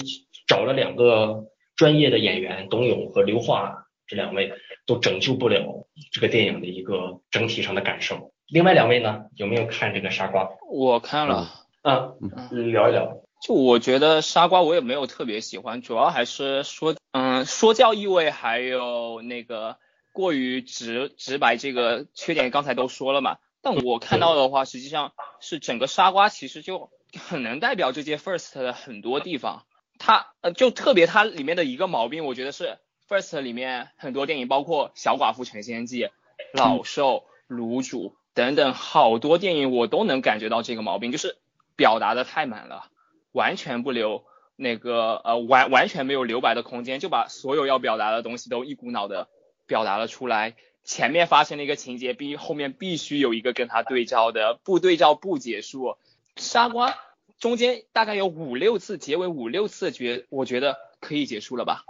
Speaker 1: 找了两个专业的演员董勇和刘桦这两位，都拯救不了这个电影的一个整体上的感受。另外两位呢，有没有看这个沙瓜？
Speaker 2: 我看了，
Speaker 1: 啊，聊一聊。
Speaker 2: 就我觉得沙瓜我也没有特别喜欢，主要还是说，嗯，说教意味，还有那个过于直直白这个缺点，刚才都说了嘛。但我看到的话，实际上是整个沙瓜其实就很能代表这届 First 的很多地方。它呃，就特别它里面的一个毛病，我觉得是 First 里面很多电影，包括《小寡妇成仙记》、《老兽》、《卤煮》等等好多电影，我都能感觉到这个毛病，就是表达的太满了。完全不留那个呃完完全没有留白的空间，就把所有要表达的东西都一股脑的表达了出来。前面发生了一个情节，必后面必须有一个跟他对照的，不对照不结束。沙瓜中间大概有五六次结尾五六次觉，我觉得可以结束了吧？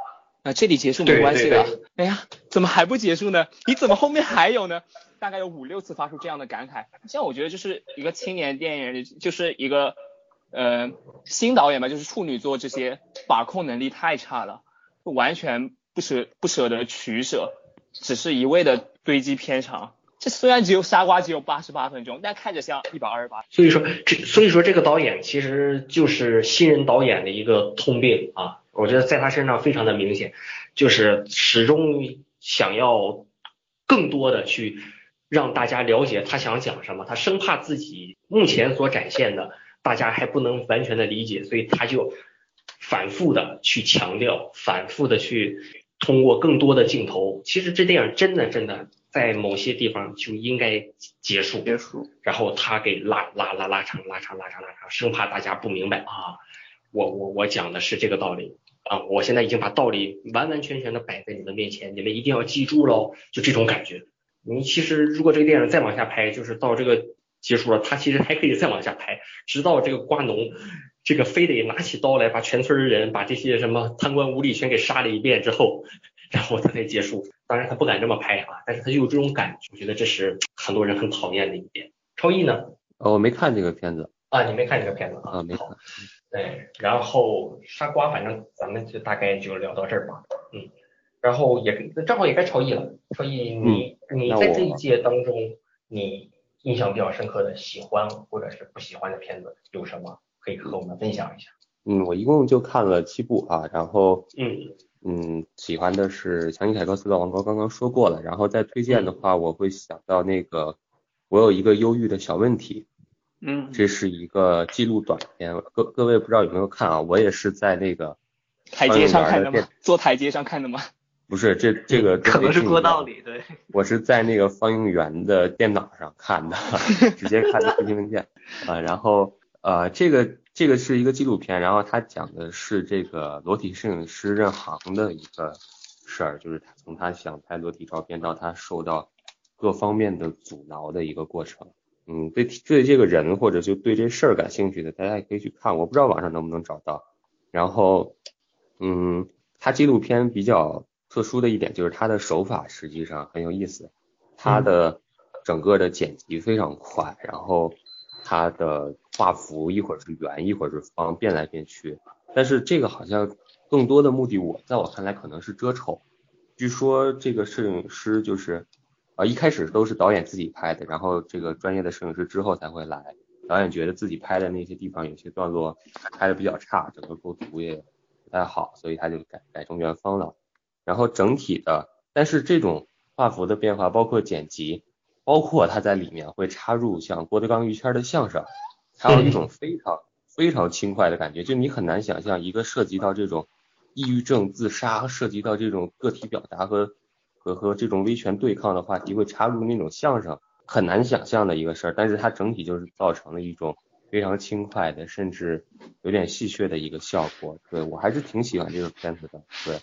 Speaker 2: 那这里结束没关系的。哎呀，怎么还不结束呢？你怎么后面还有呢？大概有五六次发出这样的感慨。像我觉得就是一个青年电影，就是一个。呃，新导演吧，就是处女座这些把控能力太差了，完全不舍不舍得取舍，只是一味的堆积片长。这虽然只有沙瓜只有八十八分钟，但看着像一百二十八。
Speaker 1: 所以说这所以说这个导演其实就是新人导演的一个通病啊，我觉得在他身上非常的明显，就是始终想要更多的去让大家了解他想讲什么，他生怕自己目前所展现的。大家还不能完全的理解，所以他就反复的去强调，反复的去通过更多的镜头。其实这电影真的真的在某些地方就应该结束，
Speaker 3: 结束，
Speaker 1: 然后他给拉拉拉拉长拉长拉长拉长，生怕大家不明白啊。我我我讲的是这个道理啊，我现在已经把道理完完全全的摆在你们面前，你们一定要记住喽，就这种感觉。你其实如果这个电影再往下拍，就是到这个。结束了，他其实还可以再往下拍，直到这个瓜农，这个非得拿起刀来把全村人、把这些什么贪官污吏全给杀了一遍之后，然后他才结束。当然他不敢这么拍啊，但是他就有这种感觉，我觉得这是很多人很讨厌的一点。超毅呢？
Speaker 4: 呃，我没看这个片子
Speaker 1: 啊，你没看这个片子啊？
Speaker 4: 啊，没看。
Speaker 1: 对，然后沙瓜，反正咱们就大概就聊到这儿吧。嗯，然后也正好也该超毅了。超毅，你你在这一届当中，你。印象比较深刻的、喜欢或者是不喜欢的片子有什么？可以和我们分享一下。
Speaker 4: 嗯，我一共就看了七部啊，然后
Speaker 1: 嗯
Speaker 4: 嗯，喜欢的是《强尼凯克斯的王国》，刚刚说过了。然后再推荐的话，我会想到那个我有一个忧郁的小问题，
Speaker 3: 嗯，
Speaker 4: 这是一个记录短片，各各位不知道有没有看啊？我也是在那个
Speaker 2: 台阶上看
Speaker 4: 的
Speaker 2: 吗？坐台阶上看的吗？
Speaker 4: 不是，这这个
Speaker 3: 可能是过道里，对。
Speaker 4: 我是在那个放映员的电脑上看的，直接看的视频文件啊。然后呃，这个这个是一个纪录片，然后它讲的是这个裸体摄影师任航的一个事儿，就是他从他想拍裸体照片到他受到各方面的阻挠的一个过程。嗯，对对这个人或者就对这事儿感兴趣的，大家也可以去看，我不知道网上能不能找到。然后嗯，他纪录片比较。特殊的一点就是他的手法实际上很有意思，他的整个的剪辑非常快，然后它的画幅一会儿是圆一会儿是方，变来变去。但是这个好像更多的目的，我在我看来可能是遮丑。据说这个摄影师就是啊一开始都是导演自己拍的，然后这个专业的摄影师之后才会来。导演觉得自己拍的那些地方有些段落拍的比较差，整个构图也不太好，所以他就改改成原方了。然后整体的，但是这种画幅的变化，包括剪辑，包括他在里面会插入像郭德纲、于谦的相声，还有一种非常非常轻快的感觉，就你很难想象一个涉及到这种抑郁症、自杀，涉及到这种个体表达和和和这种威权对抗的话题会插入那种相声，很难想象的一个事儿。但是它整体就是造成了一种非常轻快的，甚至有点戏谑的一个效果。对我还是挺喜欢这个片子的，对。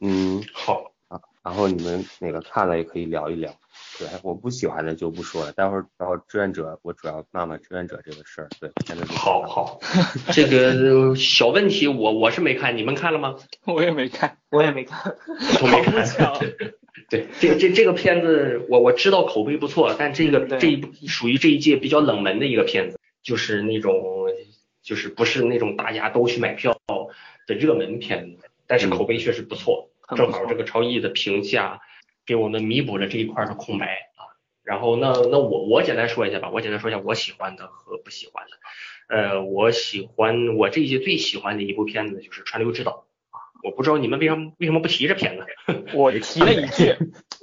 Speaker 4: 嗯，
Speaker 1: 好
Speaker 4: 啊，然后你们哪个看了也可以聊一聊，对，我不喜欢的就不说了，待会儿到志愿者，我主要骂骂志愿者这个事儿，对，现在
Speaker 1: 好好，这个小问题我我是没看，你们看了吗？
Speaker 2: 我也没看，
Speaker 3: 我也没看，
Speaker 1: 我没看。对，这这这个片子我我知道口碑不错，但这个这一部属于这一届比较冷门的一个片子，就是那种就是不是那种大家都去买票的热门片子。但是口碑确实不错，正好这个超译的评价给我们弥补了这一块的空白啊。然后那那我我简单说一下吧，我简单说一下我喜欢的和不喜欢的。呃，我喜欢我这一届最喜欢的一部片子就是《川流之岛》啊。我不知道你们为什么为什么不提这片子？
Speaker 2: 我提了一句，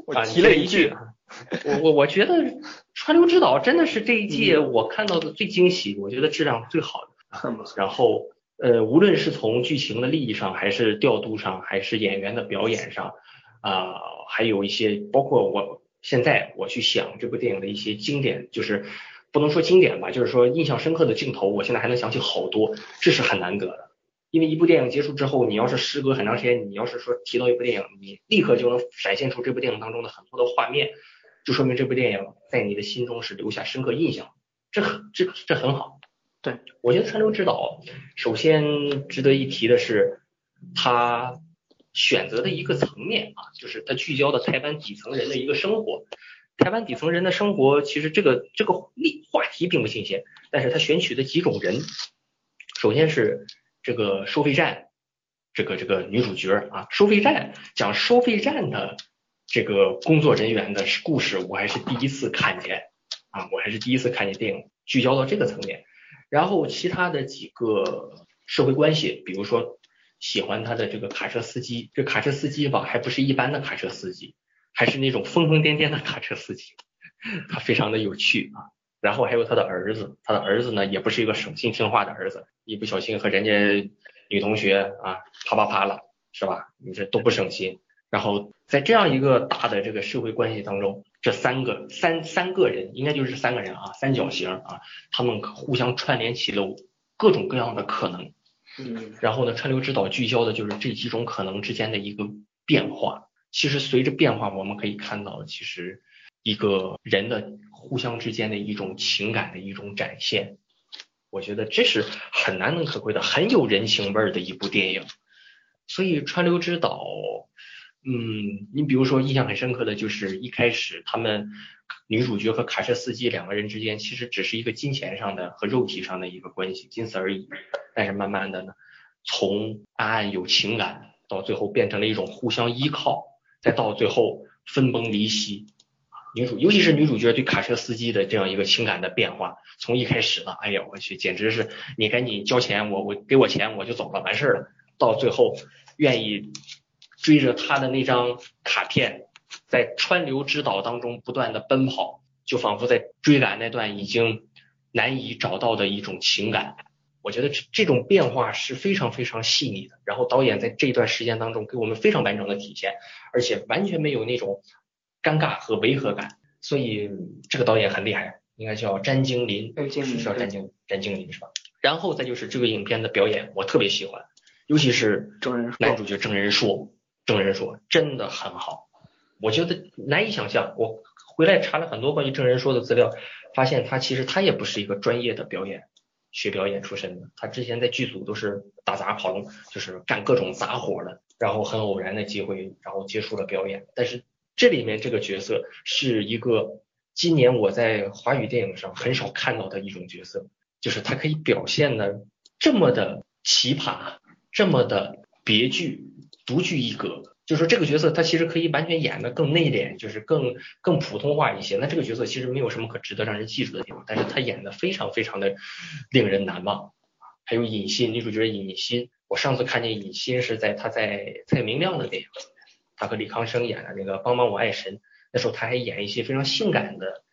Speaker 2: 我提了一句。
Speaker 1: 我我我觉得《川流之岛》真的是这一届我看到的最惊喜，我觉得质量最好的。然后。呃，无论是从剧情的利益上，还是调度上，还是演员的表演上，啊，还有一些包括我现在我去想这部电影的一些经典，就是不能说经典吧，就是说印象深刻的镜头，我现在还能想起好多，这是很难得的。因为一部电影结束之后，你要是时隔很长时间，你要是说提到一部电影，你立刻就能闪现出这部电影当中的很多的画面，就说明这部电影在你的心中是留下深刻印象，这很这这很好。
Speaker 3: 对，
Speaker 1: 我觉得《川流之岛》首先值得一提的是，他选择的一个层面啊，就是他聚焦的台湾底层人的一个生活。台湾底层人的生活，其实这个这个例话题并不新鲜，但是他选取的几种人，首先是这个收费站，这个这个女主角啊，收费站讲收费站的这个工作人员的故事，我还是第一次看见啊，我还是第一次看见电影聚焦到这个层面。然后其他的几个社会关系，比如说喜欢他的这个卡车司机，这卡车司机吧，还不是一般的卡车司机，还是那种疯疯癫癫的卡车司机，他非常的有趣啊。然后还有他的儿子，他的儿子呢也不是一个省心听话的儿子，一不小心和人家女同学啊啪啪啪了，是吧？你这都不省心。然后在这样一个大的这个社会关系当中。这三个三三个人应该就是三个人啊，三角形啊，他们互相串联起了各种各样的可能。
Speaker 3: 嗯，
Speaker 1: 然后呢，川流之岛聚焦的就是这几种可能之间的一个变化。其实随着变化，我们可以看到，其实一个人的互相之间的一种情感的一种展现。我觉得这是很难能可贵的，很有人情味儿的一部电影。所以川流之岛。嗯，你比如说印象很深刻的就是一开始他们女主角和卡车司机两个人之间其实只是一个金钱上的和肉体上的一个关系，仅此而已。但是慢慢的呢，从暗暗有情感到最后变成了一种互相依靠，再到最后分崩离析。女主尤其是女主角对卡车司机的这样一个情感的变化，从一开始呢，哎呀我去，简直是你赶紧交钱，我我给我钱我就走了，完事儿了，到最后愿意。追着他的那张卡片，在川流之岛当中不断的奔跑，就仿佛在追赶那段已经难以找到的一种情感。我觉得这这种变化是非常非常细腻的。然后导演在这段时间当中给我们非常完整的体现，而且完全没有那种尴尬和违和感。所以这个导演很厉害，应该叫詹京林，是叫詹京詹京林是吧？然后再就是这个影片的表演，我特别喜欢，尤其是男主角郑仁硕，郑仁硕真的很好，我觉得难以想象。我回来查了很多关于郑仁硕的资料，发现他其实他也不是一个专业的表演学表演出身的，他之前在剧组都是打杂跑龙，就是干各种杂活的，然后很偶然的机会，然后接触了表演。但是这里面这个角色是一个今年我在华语电影上很少看到的一种角色。就是他可以表现的这么的奇葩，这么的别具、独具一格。就是说这个角色他其实可以完全演的更内敛，就是更更普通话一些。那这个角色其实没有什么可值得让人记住的地方，但是他演的非常非常的令人难忘。还有尹欣，女主角尹欣，我上次看见尹欣是在他在蔡明亮的电影，他和李康生演的那个《帮帮我爱神》，那时候他还演一些非常性感的。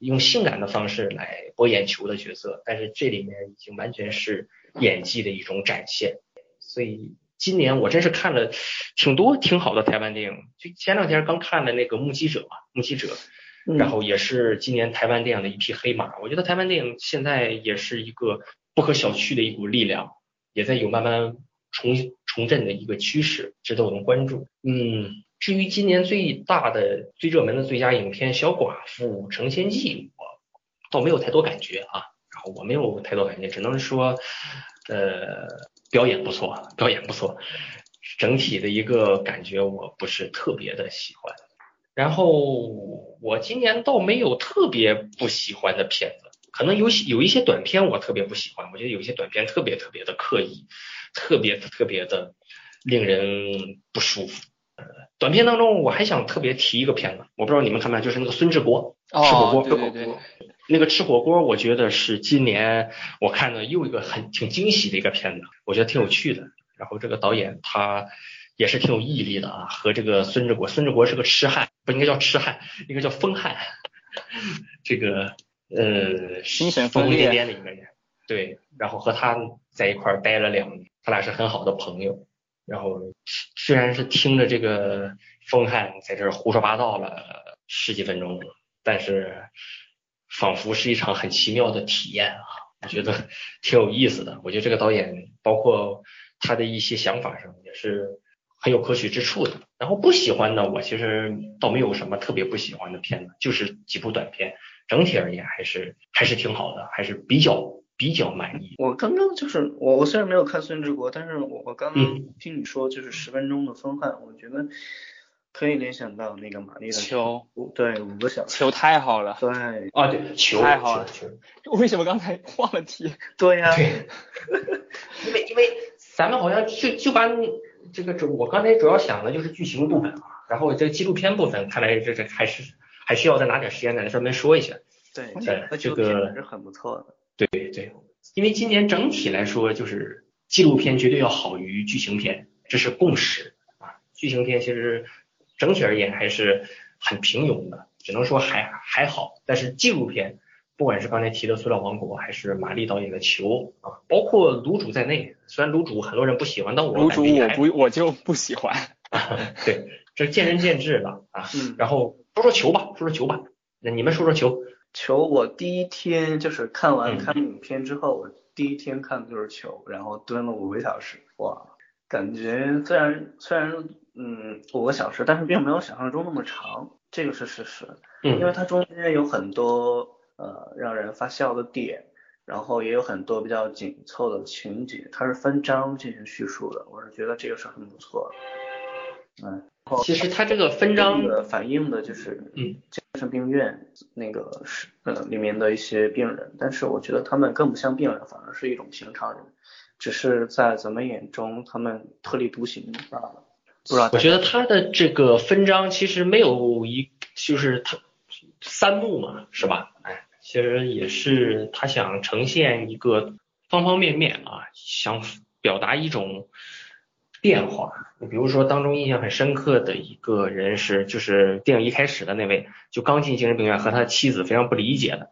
Speaker 1: 用性感的方式来博眼球的角色，但是这里面已经完全是演技的一种展现。所以今年我真是看了挺多挺好的台湾电影，就前两天刚看了那个《目击者》嘛，《目击者》，然后也是今年台湾电影的一匹黑马。我觉得台湾电影现在也是一个不可小觑的一股力量，也在有慢慢重重振的一个趋势，值得我们关注。嗯。至于今年最大的、最热门的最佳影片《小寡妇成仙记》，我倒没有太多感觉啊。然后我没有太多感觉，只能说，呃，表演不错，表演不错。整体的一个感觉我不是特别的喜欢。然后我今年倒没有特别不喜欢的片子，可能有有一些短片我特别不喜欢。我觉得有一些短片特别特别的刻意，特别特别的令人不舒服。短片当中，我还想特别提一个片子，我不知道你们看没看，就是那个孙志国吃火锅，
Speaker 2: 对对对，
Speaker 1: 那个吃火锅，我觉得是今年我看的又一个很挺惊喜的一个片子，我觉得挺有趣的。然后这个导演他也是挺有毅力的啊，和这个孙志国，孙志国是个痴汉，不应该叫痴汉，应该叫疯汉，这个呃
Speaker 2: 精神疯癫癫
Speaker 1: 的一个人，对，然后和他在一块儿待了两年，他俩是很好的朋友。然后虽然是听着这个疯汉在这胡说八道了十几分钟，但是仿佛是一场很奇妙的体验啊！我觉得挺有意思的。我觉得这个导演包括他的一些想法上也是很有可取之处的。然后不喜欢的，我其实倒没有什么特别不喜欢的片子，就是几部短片，整体而言还是还是挺好的，还是比较。比较满意。
Speaker 3: 我刚刚就是我，我虽然没有看孙志国，但是我我刚刚听你说就是十分钟的风汉，我觉得可以联想到那个玛丽的
Speaker 2: 球，
Speaker 3: 对，五个小时，
Speaker 2: 球太好了，
Speaker 3: 对，
Speaker 1: 啊对，球
Speaker 2: 太好了，球，为什么刚才忘了提？
Speaker 3: 对呀，
Speaker 1: 因为因为咱们好像就就把这个主，我刚才主要想的就是剧情部分啊，然后这个纪录片部分，看来这这还是还需要再拿点时间再来专门说一下。
Speaker 3: 对，
Speaker 1: 这个
Speaker 3: 是很不错的。
Speaker 1: 对对，因为今年整体来说，就是纪录片绝对要好于剧情片，这是共识啊。剧情片其实整体而言还是很平庸的，只能说还还好。但是纪录片，不管是刚才提的《塑料王国》，还是马丽导演的《球》啊，包括《卤煮》在内，虽然《卤煮》很多人不喜欢，但我
Speaker 2: 卤煮我不我就不喜欢。
Speaker 1: 对，这见仁见智的啊。然后说说球吧，说说球吧，那你们说说球。
Speaker 3: 球，我第一天就是看完看影片之后，我第一天看的就是球，然后蹲了五个小时，哇，感觉虽然虽然嗯五个小时，但是并没有想象中那么长，这个是事实，
Speaker 1: 嗯，
Speaker 3: 因为它中间有很多呃让人发笑的点，然后也有很多比较紧凑的情节，它是分章进行叙述的，我是觉得这个是很不错的，嗯。
Speaker 1: 其实它这个分章
Speaker 3: 反映的就是嗯精神病院那个是呃里面的一些病人，但是我觉得他们更不像病人，反而是一种平常人，只是在咱们眼中他们特立独行罢了。不知道。
Speaker 1: 我觉得他的这个分章其实没有一就是他三幕嘛，是吧？哎，其实也是他想呈现一个方方面面啊，想表达一种。变化，你比如说当中印象很深刻的一个人是，就是电影一开始的那位，就刚进精神病院和他妻子非常不理解的，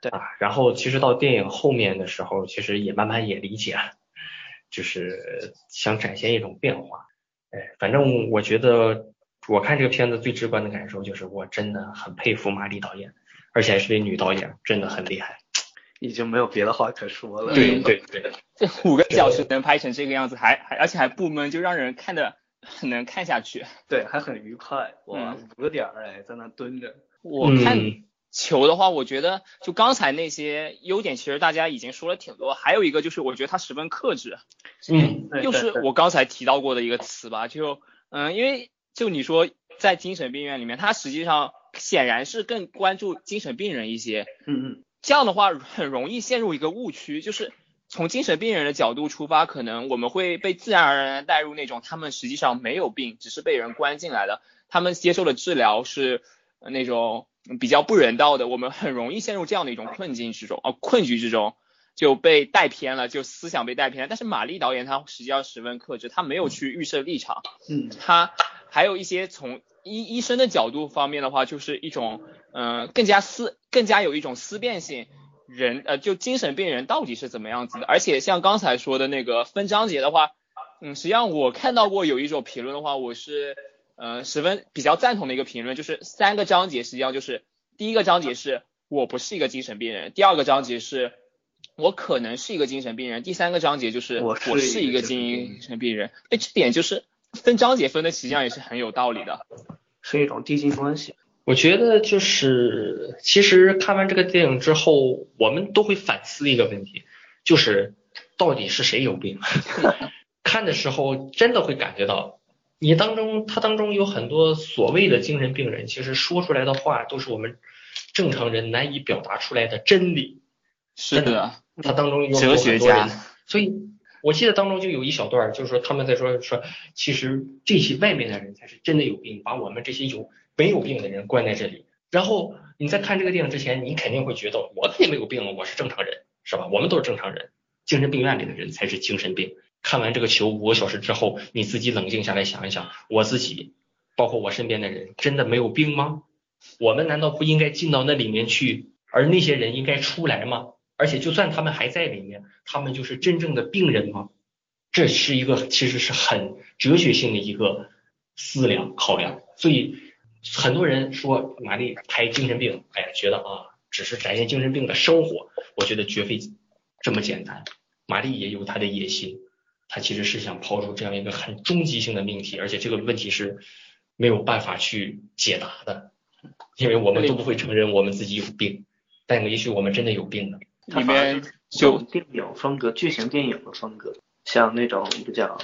Speaker 3: 对
Speaker 1: 啊，然后其实到电影后面的时候，其实也慢慢也理解了，就是想展现一种变化。哎，反正我觉得我看这个片子最直观的感受就是，我真的很佩服马丽导演，而且还是位女导演，真的很厉害。
Speaker 3: 已经没有别的话可说了。
Speaker 1: 对对对，
Speaker 2: 这五个小时能拍成这个样子，还还而且还不闷，就让人看的很能看下去。
Speaker 3: 对，还很愉快。哇，
Speaker 2: 嗯
Speaker 3: 五个点儿哎，在那蹲着。
Speaker 2: 我看
Speaker 1: 嗯
Speaker 2: 球的话，我觉得就刚才那些优点，其实大家已经说了挺多。还有一个就是，我觉得他十分克制，
Speaker 1: 嗯
Speaker 3: 对
Speaker 2: 又是我刚才提到过的一个词吧，就嗯，因为就你说在精神病院里面，他实际上显然是更关注精神病人一些，
Speaker 3: 嗯嗯，
Speaker 2: 这样的话很容易陷入一个误区，就是从精神病人的角度出发，可能我们会被自然而然地带入那种他们实际上没有病，只是被人关进来的，他们接受的治疗是呃那种比较不人道的，我们很容易陷入这样的一种困境之中，啊、困局之中。就被带偏了，就思想被带偏了。但是玛丽导演他实际上十分克制，他没有去预设立场，
Speaker 3: 嗯，
Speaker 2: 他还有一些从医医生的角度方面的话，就是一种嗯、呃更加思更加有一种思辨性。人呃，就精神病人到底是怎么样子的？而且像刚才说的那个分章节的话，嗯，实际上我看到过有一种评论的话，我是呃十分比较赞同的一个评论，就是三个章节实际上就是第一个章节是我不是一个精神病人，第二个章节是我可能是一个精神病人，第三个章节就是
Speaker 3: 我是
Speaker 2: 我是一个
Speaker 3: 精神病人
Speaker 2: 精神病人。哎，这点就是分章节分的实际上也是很有道理的。
Speaker 3: 是一种递进关系。
Speaker 1: 我觉得就是，其实看完这个电影之后，我们都会反思一个问题，就是到底是谁有病？看的时候真的会感觉到，你当中他当中有很多所谓的精神病人，其实说出来的话都是我们正常人难以表达出来的真理。
Speaker 2: 是的，
Speaker 1: 他当中有
Speaker 2: 哲学家
Speaker 1: 所以我记得当中就有一小段，就是说他们在说说，其实这些外面的人才是真的有病，把我们这些有没有病的人关在这里。然后你在看这个电影之前，你肯定会觉得我也没有病，我是正常人，是吧？我们都是正常人，精神病院里的人才是精神病。看完这个球五个小时之后，你自己冷静下来想一想，我自己，包括我身边的人，真的没有病吗？我们难道不应该进到那里面去，而那些人应该出来吗？而且就算他们还在里面，他们就是真正的病人吗？这是一个其实是很哲学性的一个思量考量。所以很多人说玛丽拍精神病，哎呀，觉得啊只是展现精神病的生活，我觉得绝非这么简单。玛丽也有她的野心，她其实是想抛出这样一个很终极性的命题，而且这个问题是没有办法去解答的，因为我们都不会承认我们自己有病，但也许我们真的有病呢。
Speaker 2: 里面
Speaker 3: 就
Speaker 2: 就
Speaker 3: 电影风格、剧情电影的风格，像那种比较，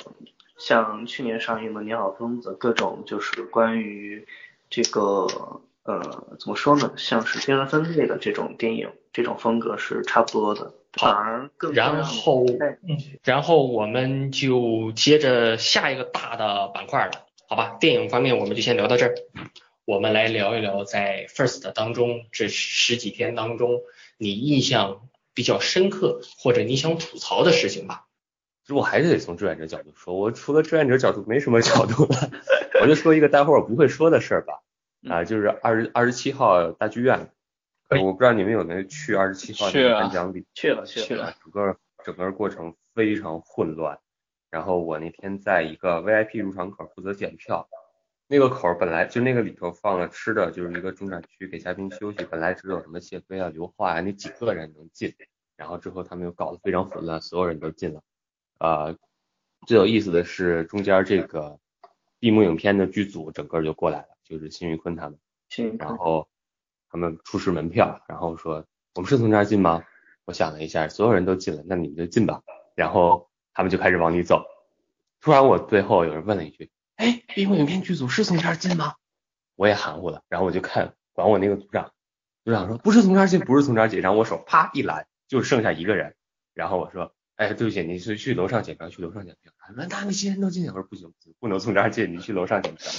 Speaker 3: 像去年上映的《你好，疯子》，各种就是关于这个呃怎么说呢，像是精神分裂的这种电影，这种风格是差不多的，反而更
Speaker 1: 然后然后我们就接着下一个大的板块了，好吧？电影方面我们就先聊到这儿，我们来聊一聊在 First 当中这十几天当中，你印象比较深刻或者你想吐槽的事情吧。
Speaker 4: 其实我还是得从志愿者角度说，我除了志愿者角度没什么角度了，我就说一个待会儿我不会说的事儿吧。啊，就是二十二十七号大剧院，我不知道你们有没有去二十七号那个
Speaker 2: 去了
Speaker 4: 颁奖礼，
Speaker 3: 去了去了，
Speaker 4: 整个整个过程非常混乱。然后我那天在一个 VIP 入场口负责检票，那个口本来就那个里头放了吃的，就是一个中展区给嘉宾休息，本来只有什么谢飞啊、刘华啊那几个人能进，然后之后他们又搞得非常混乱，所有人都进了。呃，最有意思的是中间这个闭幕影片的剧组整个就过来了，就是辛云坤他们。
Speaker 3: 去
Speaker 4: 然后他们出示门票，然后说我们是从这儿进吗？我想了一下，所有人都进了，那你们就进吧。然后他们就开始往里走。突然我最后有人问了一句：“哎，闭幕影片剧组是从这儿进吗？”我也含糊了，然后我就看管我那个组长，组长说不是从这儿进，不是从这儿进。然后我手啪一拦，就剩下一个人。然后我说：“哎，对不起，你是去楼上检票，去楼上检票。”他说：“那那些人都进去。”我说：“，不行，不能从这儿进，你去楼上检票。”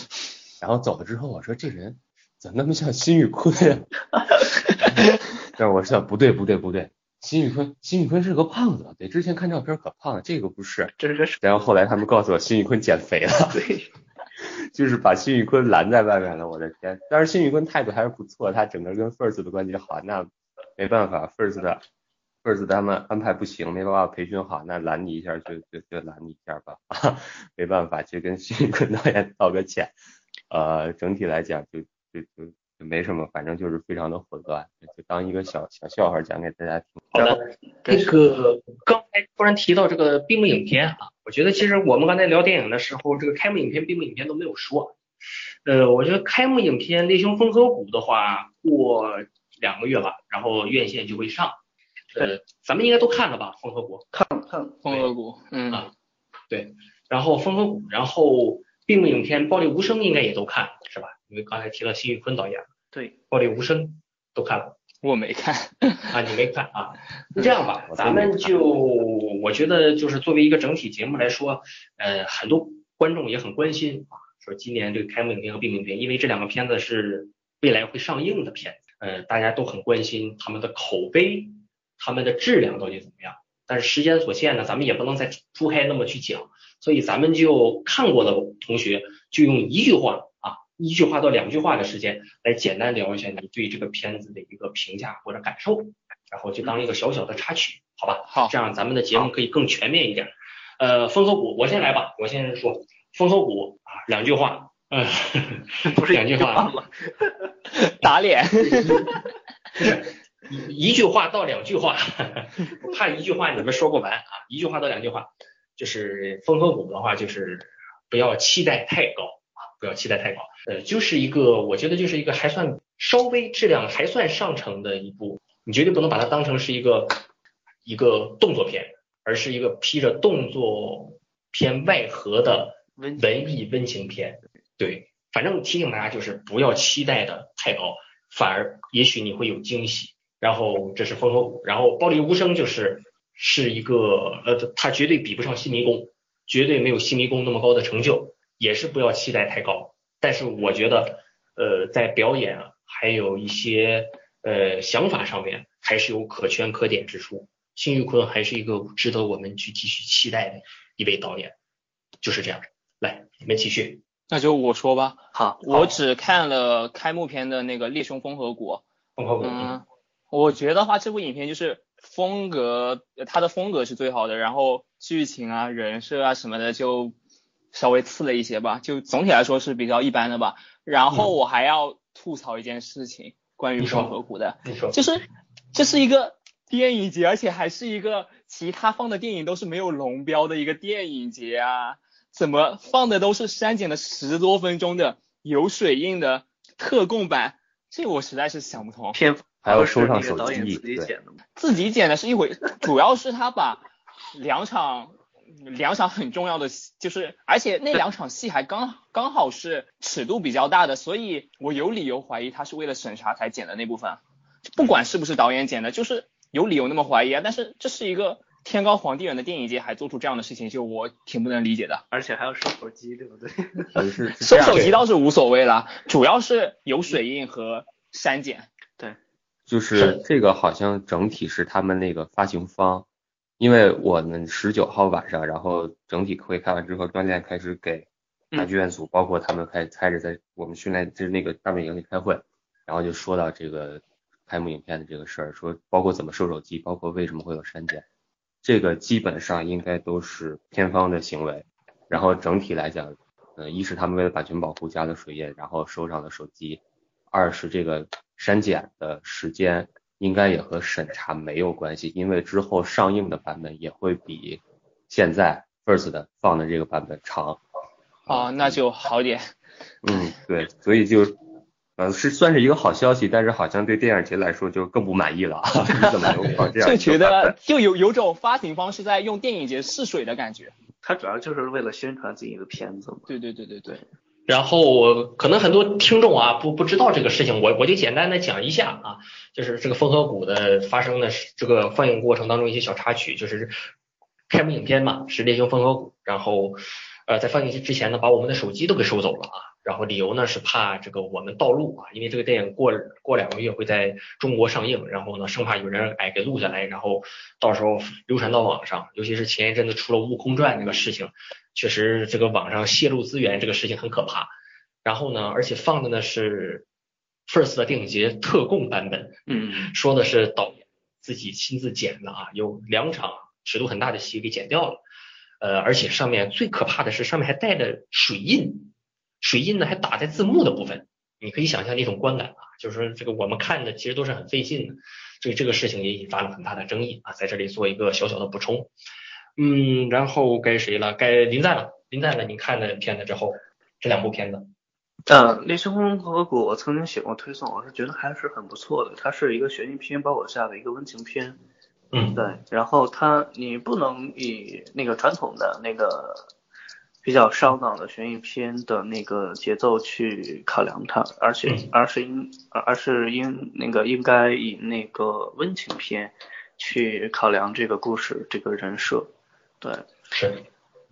Speaker 4: 然后走了之后，我说：“这人。”怎么那么像辛宇坤呀？但是我想不对不对不对，辛宇坤辛宇坤是个胖子，对，之前看照片可胖了，这个不是。
Speaker 3: 这是个
Speaker 4: 然后后来他们告诉我辛宇坤减肥了，
Speaker 3: 对，
Speaker 4: 就是把辛宇坤拦在外面了，我的天！但是辛宇坤态度还是不错，他整个跟 First 的关系好，那没办法，First 的 First 他们安排不行，没办法培训好，那拦你一下就就就拦你一下吧，没办法，就跟辛宇坤导演道个歉。呃，整体来讲就就就就没什么，反正就是非常的混乱，就当一个小小笑话讲给大家听。
Speaker 1: 好的，那个刚才突然提到这个闭幕影片啊，我觉得其实我们刚才聊电影的时候，这个开幕影片、闭幕影片都没有说。呃，我觉得开幕影片《猎熊风和谷》的话，过两个月吧，然后院线就会上。呃，咱们应该都看了吧，《风和谷》。
Speaker 3: 看看《
Speaker 2: 风和谷》。嗯
Speaker 1: 啊，对。然后《风和谷》，然后闭幕影片《暴力无声》应该也都看是吧？因为刚才提到辛玉坤导演。
Speaker 3: 对，《
Speaker 1: 暴力无声》都看了。
Speaker 2: 我没看。
Speaker 1: 啊，你没看啊？那这样吧，咱们就我觉得就是作为一个整体节目来说，呃，很多观众也很关心啊。说今年这个开幕影片和闭幕影片，因为这两个片子是未来会上映的片子，呃，大家都很关心他们的口碑，他们的质量到底怎么样。但是时间所限呢，咱们也不能再铺开那么去讲，所以咱们就看过的同学就用一句话啊，一句话到两句话的时间来简单聊一下你对这个片子的一个评价或者感受，然后就当一个小小的插曲，好吧？
Speaker 2: 好，
Speaker 1: 这样咱们的节目可以更全面一点。呃，风和谷，我先来吧，我先说。风和谷啊，两句话，嗯，
Speaker 3: 不是
Speaker 1: 两句话
Speaker 3: 吗？
Speaker 2: 打脸，
Speaker 1: 不是一一句话到两句话，我 怕一句话你们说不完啊，一句话到两句话，就是风和谷的话，就是不要期待太高啊，不要期待太高，呃，就是一个我觉得就是一个还算稍微质量还算上乘的一部，你绝对不能把它当成是一个一个动作片，而是一个披着动作片外壳的。文艺温情片，对，反正提醒大家就是不要期待的太高，反而也许你会有惊喜。然后这是风和谷，然后暴力无声就是是一个呃，它绝对比不上新迷宫，绝对没有新迷宫那么高的成就，也是不要期待太高。但是我觉得呃，在表演还有一些呃想法上面还是有可圈可点之处。辛玉坤还是一个值得我们去继续期待的一位导演，就是这样。来，你们继续。
Speaker 2: 那就我说吧。
Speaker 3: 好，
Speaker 2: 我只看了开幕片的那个《猎熊风和谷》。
Speaker 1: 风和谷。
Speaker 2: 嗯，我觉得话这部影片就是风格，它的风格是最好的，然后剧情啊、人设啊什么的就稍微次了一些吧，就总体来说是比较一般的吧。然后我还要吐槽一件事情，关于双河谷的，
Speaker 1: 你说，
Speaker 2: 就是这是一个电影节，而且还是一个其他放的电影都是没有龙标的一个电影节啊。怎么放的都是删减了十多分钟的有水印的特供版，这我实在是想不通。
Speaker 3: 片
Speaker 4: 还要收上手
Speaker 3: 机，
Speaker 4: 对，
Speaker 2: 自己剪的是一回，主要是他把两场两场很重要的，就是而且那两场戏还刚刚好是尺度比较大的，所以我有理由怀疑他是为了审查才剪的那部分。不管是不是导演剪的，就是有理由那么怀疑啊。但是这是一个。天高皇帝远的电影节还做出这样的事情，就我挺不能理解的。
Speaker 3: 而且还要收手机，对不对？
Speaker 2: 收手机倒是无所谓了，主要是有水印和删减。
Speaker 3: 对，
Speaker 4: 就是这个好像整体是他们那个发行方，因为我们十九号晚上，然后整体会开完之后，锻炼开始给大剧院组，包括他们开开始在我们训练就是那个大本营里开会，然后就说到这个开幕影片的这个事儿，说包括怎么收手机，包括为什么会有删减。这个基本上应该都是片方的行为，然后整体来讲，呃，一是他们为了版权保护加了水印，然后收上了手机；二是这个删减的时间应该也和审查没有关系，因为之后上映的版本也会比现在 first 的放的这个版本长。
Speaker 2: 哦，那就好点。
Speaker 4: 嗯，对，所以就。呃，是算是一个好消息，但是好像对电影节来说就更不满意了。你怎么能放这样？
Speaker 2: 就觉得 就有有种发行方是在用电影节试水的感觉。
Speaker 3: 他主要就是为了宣传自己的片子嘛。
Speaker 2: 对对对对对。
Speaker 1: 然后可能很多听众啊不不知道这个事情，我我就简单的讲一下啊，就是这个风和谷的发生的这个放映过程当中一些小插曲，就是开幕影片嘛是猎熊风和谷，然后呃在放映之前呢把我们的手机都给收走了啊。然后理由呢是怕这个我们盗录啊，因为这个电影过过两个月会在中国上映，然后呢生怕有人哎给录下来，然后到时候流传到网上，尤其是前一阵子出了《悟空传》这个事情，确实这个网上泄露资源这个事情很可怕。然后呢，而且放的呢是 First 的电影节特供版本，
Speaker 3: 嗯。
Speaker 1: 说的是导演自己亲自剪的啊，有两场尺度很大的戏给剪掉了，呃，而且上面最可怕的是上面还带着水印，水印呢还打在字幕的部分，你可以想象那种观感啊，就是说这个我们看的其实都是很费劲的，所以这个事情也引发了很大的争议啊，在这里做一个小小的补充，嗯，然后该谁了？该林赞了，林赞了，你看了片子之后，这两部片子，
Speaker 3: 呃，《猎凶共和国》我曾经写过推送，我是觉得还是很不错的。它是一个悬疑片包裹下的一个温情片，
Speaker 1: 嗯
Speaker 3: 对。然后它你不能以那个传统的那个比较烧脑的悬疑片的那个节奏去考量它，而且
Speaker 1: 嗯
Speaker 3: 而是应而而是应那个应该以那个温情片去考量这个故事这个人设，对。
Speaker 1: 是，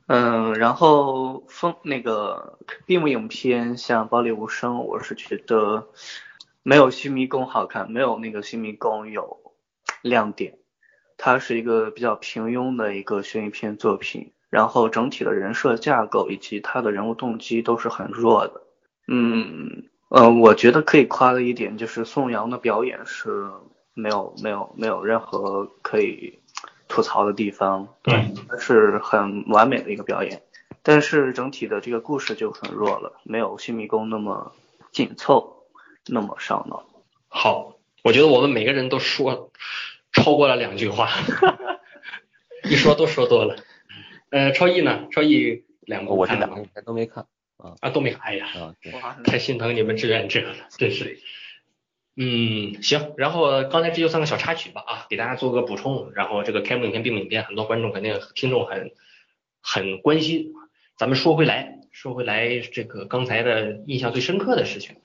Speaker 3: 嗯，然后风那个闭幕影片像《暴力无声》，我是觉得没有《新迷宫》好看，没有那个《新迷宫》有亮点。它是一个比较平庸的一个悬疑片作品，然后整体的人设架构以及他的人物动机都是很弱的。嗯呃，我觉得可以夸的一点就是宋阳的表演是没有没有没有任何可以吐槽的地方，
Speaker 1: 对，
Speaker 3: 是很完美的一个表演。但是整体的这个故事就很弱了，没有新迷宫那么紧凑，那么烧脑。
Speaker 1: 好，我觉得我们每个人都说超过了两句话，一说都说多了。呃，超毅呢？超毅两部看了吗
Speaker 4: 我这两个？都没看
Speaker 1: 啊，都没看。哎呀，太心疼你们志愿者了，真是。嗯，行，然后刚才这就算个小插曲吧啊，给大家做个补充。然后这个开幕影片、闭幕影片，很多观众肯定听众很很关心。咱们说回来，说回来这个刚才的印象最深刻的事情，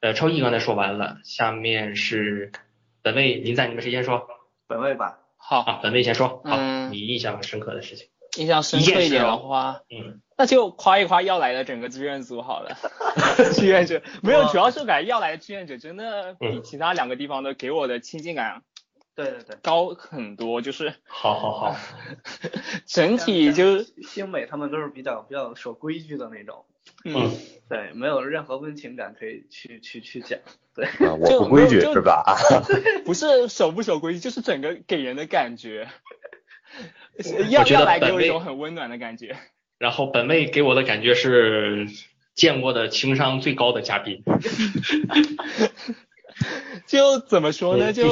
Speaker 1: 呃，超毅刚才说完了，下面是本位林赞，你们谁先说
Speaker 3: 本位吧，
Speaker 2: 好，
Speaker 1: 啊？本位先说，好，
Speaker 2: 嗯
Speaker 1: 你印象很深刻的事情，
Speaker 2: 印象深刻一点的话，
Speaker 1: 嗯。
Speaker 2: 那就夸一夸要来的整个志愿组好了。志愿者没有，主要是感觉要来的志愿者真的比
Speaker 1: 嗯
Speaker 2: 其他两个地方的给我的亲近感
Speaker 3: 对对对，
Speaker 2: 高很多，就是
Speaker 1: 好好好，
Speaker 2: 整体就是
Speaker 3: 星美他们都是比较比较守规矩的那种，
Speaker 1: 嗯，
Speaker 3: 对，没有任何温情感可以去去去讲，对，
Speaker 4: 啊，我不规矩
Speaker 2: 是
Speaker 4: 吧？
Speaker 2: 不是守不守规矩，就是整个给人的感觉，要要来给我一种很温暖的感觉。
Speaker 1: 然后本位给我的感觉是见过的情商最高的嘉宾。
Speaker 2: 就怎么说呢？
Speaker 1: 嗯
Speaker 2: 就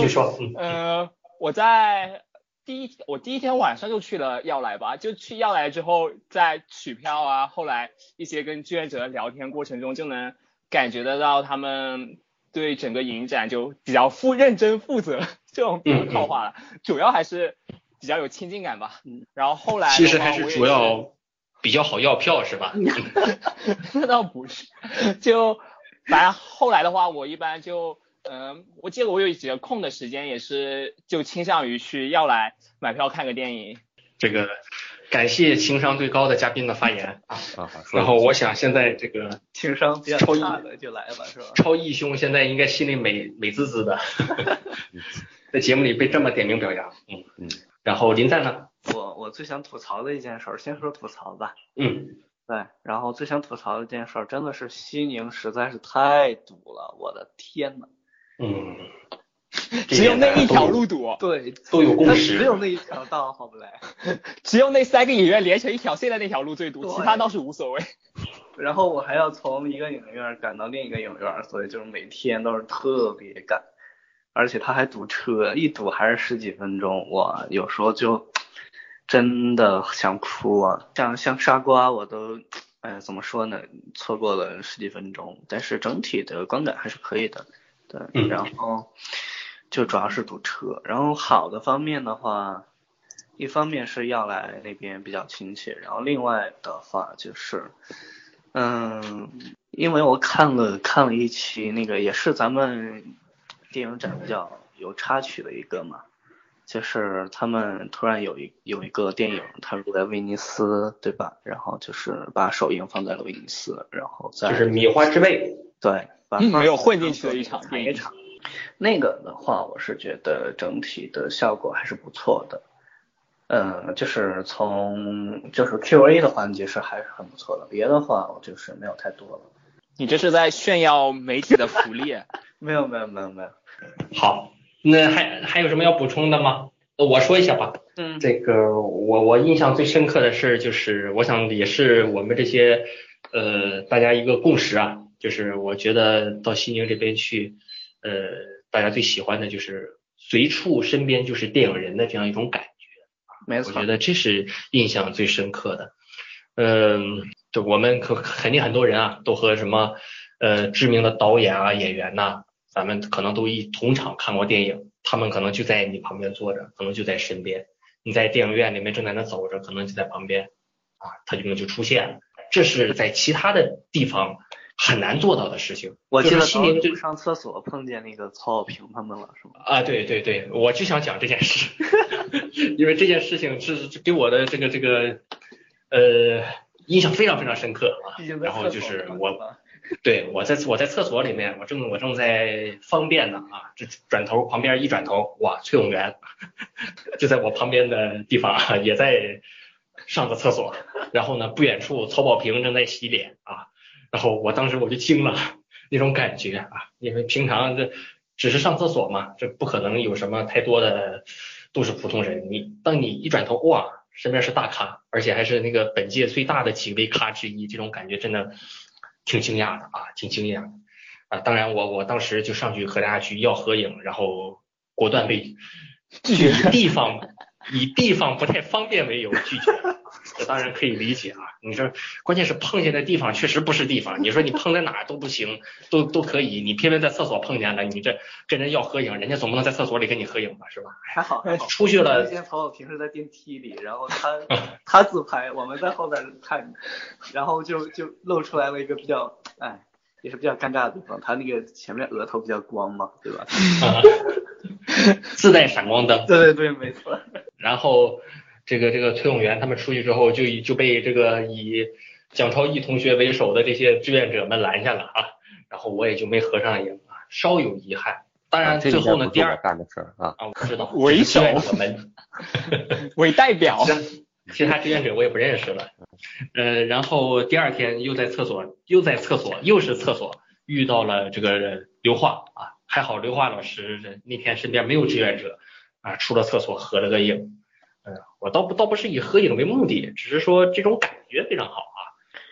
Speaker 2: 呃，我在第一我第一天晚上就去了要来吧，就去要来之后，在取票啊，后来一些跟志愿者的聊天过程中，就能感觉得到他们对整个影展就比较负认真负责这种套话了，主要还是比较有亲近感吧。
Speaker 3: 嗯
Speaker 2: 然后后来
Speaker 1: 其实还是主要比较好要票是吧？
Speaker 2: 那倒不是，就反正后来的话，我一般就，嗯、我记得我有几个空的时间，也是就倾向于去要来买票看个电影。
Speaker 1: 这个感谢情商最高的嘉宾的发言啊。然后我想现在这个
Speaker 3: 情商比较
Speaker 1: 超一
Speaker 3: 差的就来吧，是吧？
Speaker 1: 超义兄现在应该心里美美滋滋的，在节目里被这么点名表扬，嗯
Speaker 4: 嗯。
Speaker 1: 然后林赞呢？
Speaker 3: 我我最想吐槽的一件事儿，先说吐槽吧。
Speaker 1: 嗯，
Speaker 3: 对，然后最想吐槽的一件事儿，真的是西宁实在是太堵了，我的天呐。
Speaker 1: 嗯，
Speaker 2: 只有那一条路堵，
Speaker 3: 对，
Speaker 1: 都有共
Speaker 3: 它
Speaker 1: 识
Speaker 3: 只有那一条道，好不嘞？
Speaker 2: 只有那三个影院连成一条线的那条路最堵，其他倒是无所谓。
Speaker 3: 然后我还要从一个影院赶到另一个影院，所以就是每天都是特别赶，而且它还堵车，一堵还是十几分钟，我，有时候就真的想哭啊！像像沙瓜我都，哎，怎么说呢？错过了十几分钟，但是整体的观感还是可以的，对，
Speaker 1: 嗯
Speaker 3: 然后就主要是堵车，然后好的方面的话。一方面是要来那边比较亲切，然后另外的话就是，嗯，因为我看了看了一期那个也是咱们电影展比较有插曲的一个嘛，就是他们突然有一有一个电影，它录在威尼斯，对吧？然后就是把首映放在了威尼斯，然后在
Speaker 1: 就是米花之味。
Speaker 3: 对，把
Speaker 2: 嗯没有混进去的一场电影
Speaker 3: 一场。那个的话，我是觉得整体的效果还是不错的。嗯，就是从就是 Q&A 的环节是还是很不错的，别的话我就是没有太多了。
Speaker 2: 你这是在炫耀媒体的福利？
Speaker 3: 没有没有没有没有。
Speaker 1: 好，那还还有什么要补充的吗？我说一下吧。
Speaker 3: 嗯，
Speaker 1: 这个我我印象最深刻的事就是，我想也是我们这些呃大家一个共识啊，就是我觉得到西宁这边去，呃，大家最喜欢的就是随处身边就是电影人的这样一种感觉。
Speaker 3: 没错，
Speaker 1: 我觉得这是印象最深刻的。嗯，就我们可肯定很多人啊，都和什么呃知名的导演啊、演员呐，咱们可能都一同场看过电影，他们可能就在你旁边坐着，可能就在身边。你在电影院里面正在那走着，可能就在旁边啊，他就就出现了。这是在其他的地方很难做到的事情。
Speaker 3: 我记得
Speaker 1: 西宁就
Speaker 3: 上厕所碰见那个曹小平他们了，是吗？
Speaker 1: 啊，对对对，我就想讲这件事，因为这件事情是给我的这个这个呃印象非常非常深刻啊。然后就是我。对，我在我在厕所里面，我正我正在方便呢啊，这转头旁边一转头，哇，崔永元 就在我旁边的地方也在上个厕所，然后呢，不远处曹保平正在洗脸啊，然后我当时我就惊了，那种感觉啊，因为平常这只是上厕所嘛，这不可能有什么太多的都是普通人，你当你一转头，哇，身边是大咖，而且还是那个本届最大的几位咖之一，这种感觉真的。挺惊讶的啊，挺惊讶的啊！当然，我我当时就上去和大家去要合影，然后果断被拒绝以地方以地方不太方便为由拒绝。这当然可以理解啊，你说关键是碰见的地方确实不是地方。你说你碰在哪都不行，都都可以，你偏偏在厕所碰见了，你这跟人要合影，人家总不能在厕所里跟你合影吧，是吧？
Speaker 3: 还好，还好
Speaker 1: 出去了。
Speaker 3: 之前朋友平时在电梯里，然后他他自拍，我们在后边看，然后就就露出来了一个比较，哎，也是比较尴尬的地方，他那个前面额头比较光嘛，对吧？
Speaker 1: 自带闪光灯。
Speaker 3: 对对对，没错。
Speaker 1: 然后。这个这个崔永元他们出去之后，就就被这个以蒋超毅同学为首的这些志愿者们拦下了啊，然后我也就没合上影啊，稍有遗憾。当然最后呢，第二
Speaker 4: 干的事儿啊，
Speaker 1: 啊我知道，
Speaker 2: 为首
Speaker 1: 们，
Speaker 2: 为代表，
Speaker 1: 其他志愿者我也不认识了。呃，然后第二天又在厕所，又在厕所，又是厕所遇到了这个刘化啊，还好刘化老师那天身边没有志愿者啊，出了厕所合了个影。我倒不倒不是以合影为目的，只是说这种感觉非常好啊。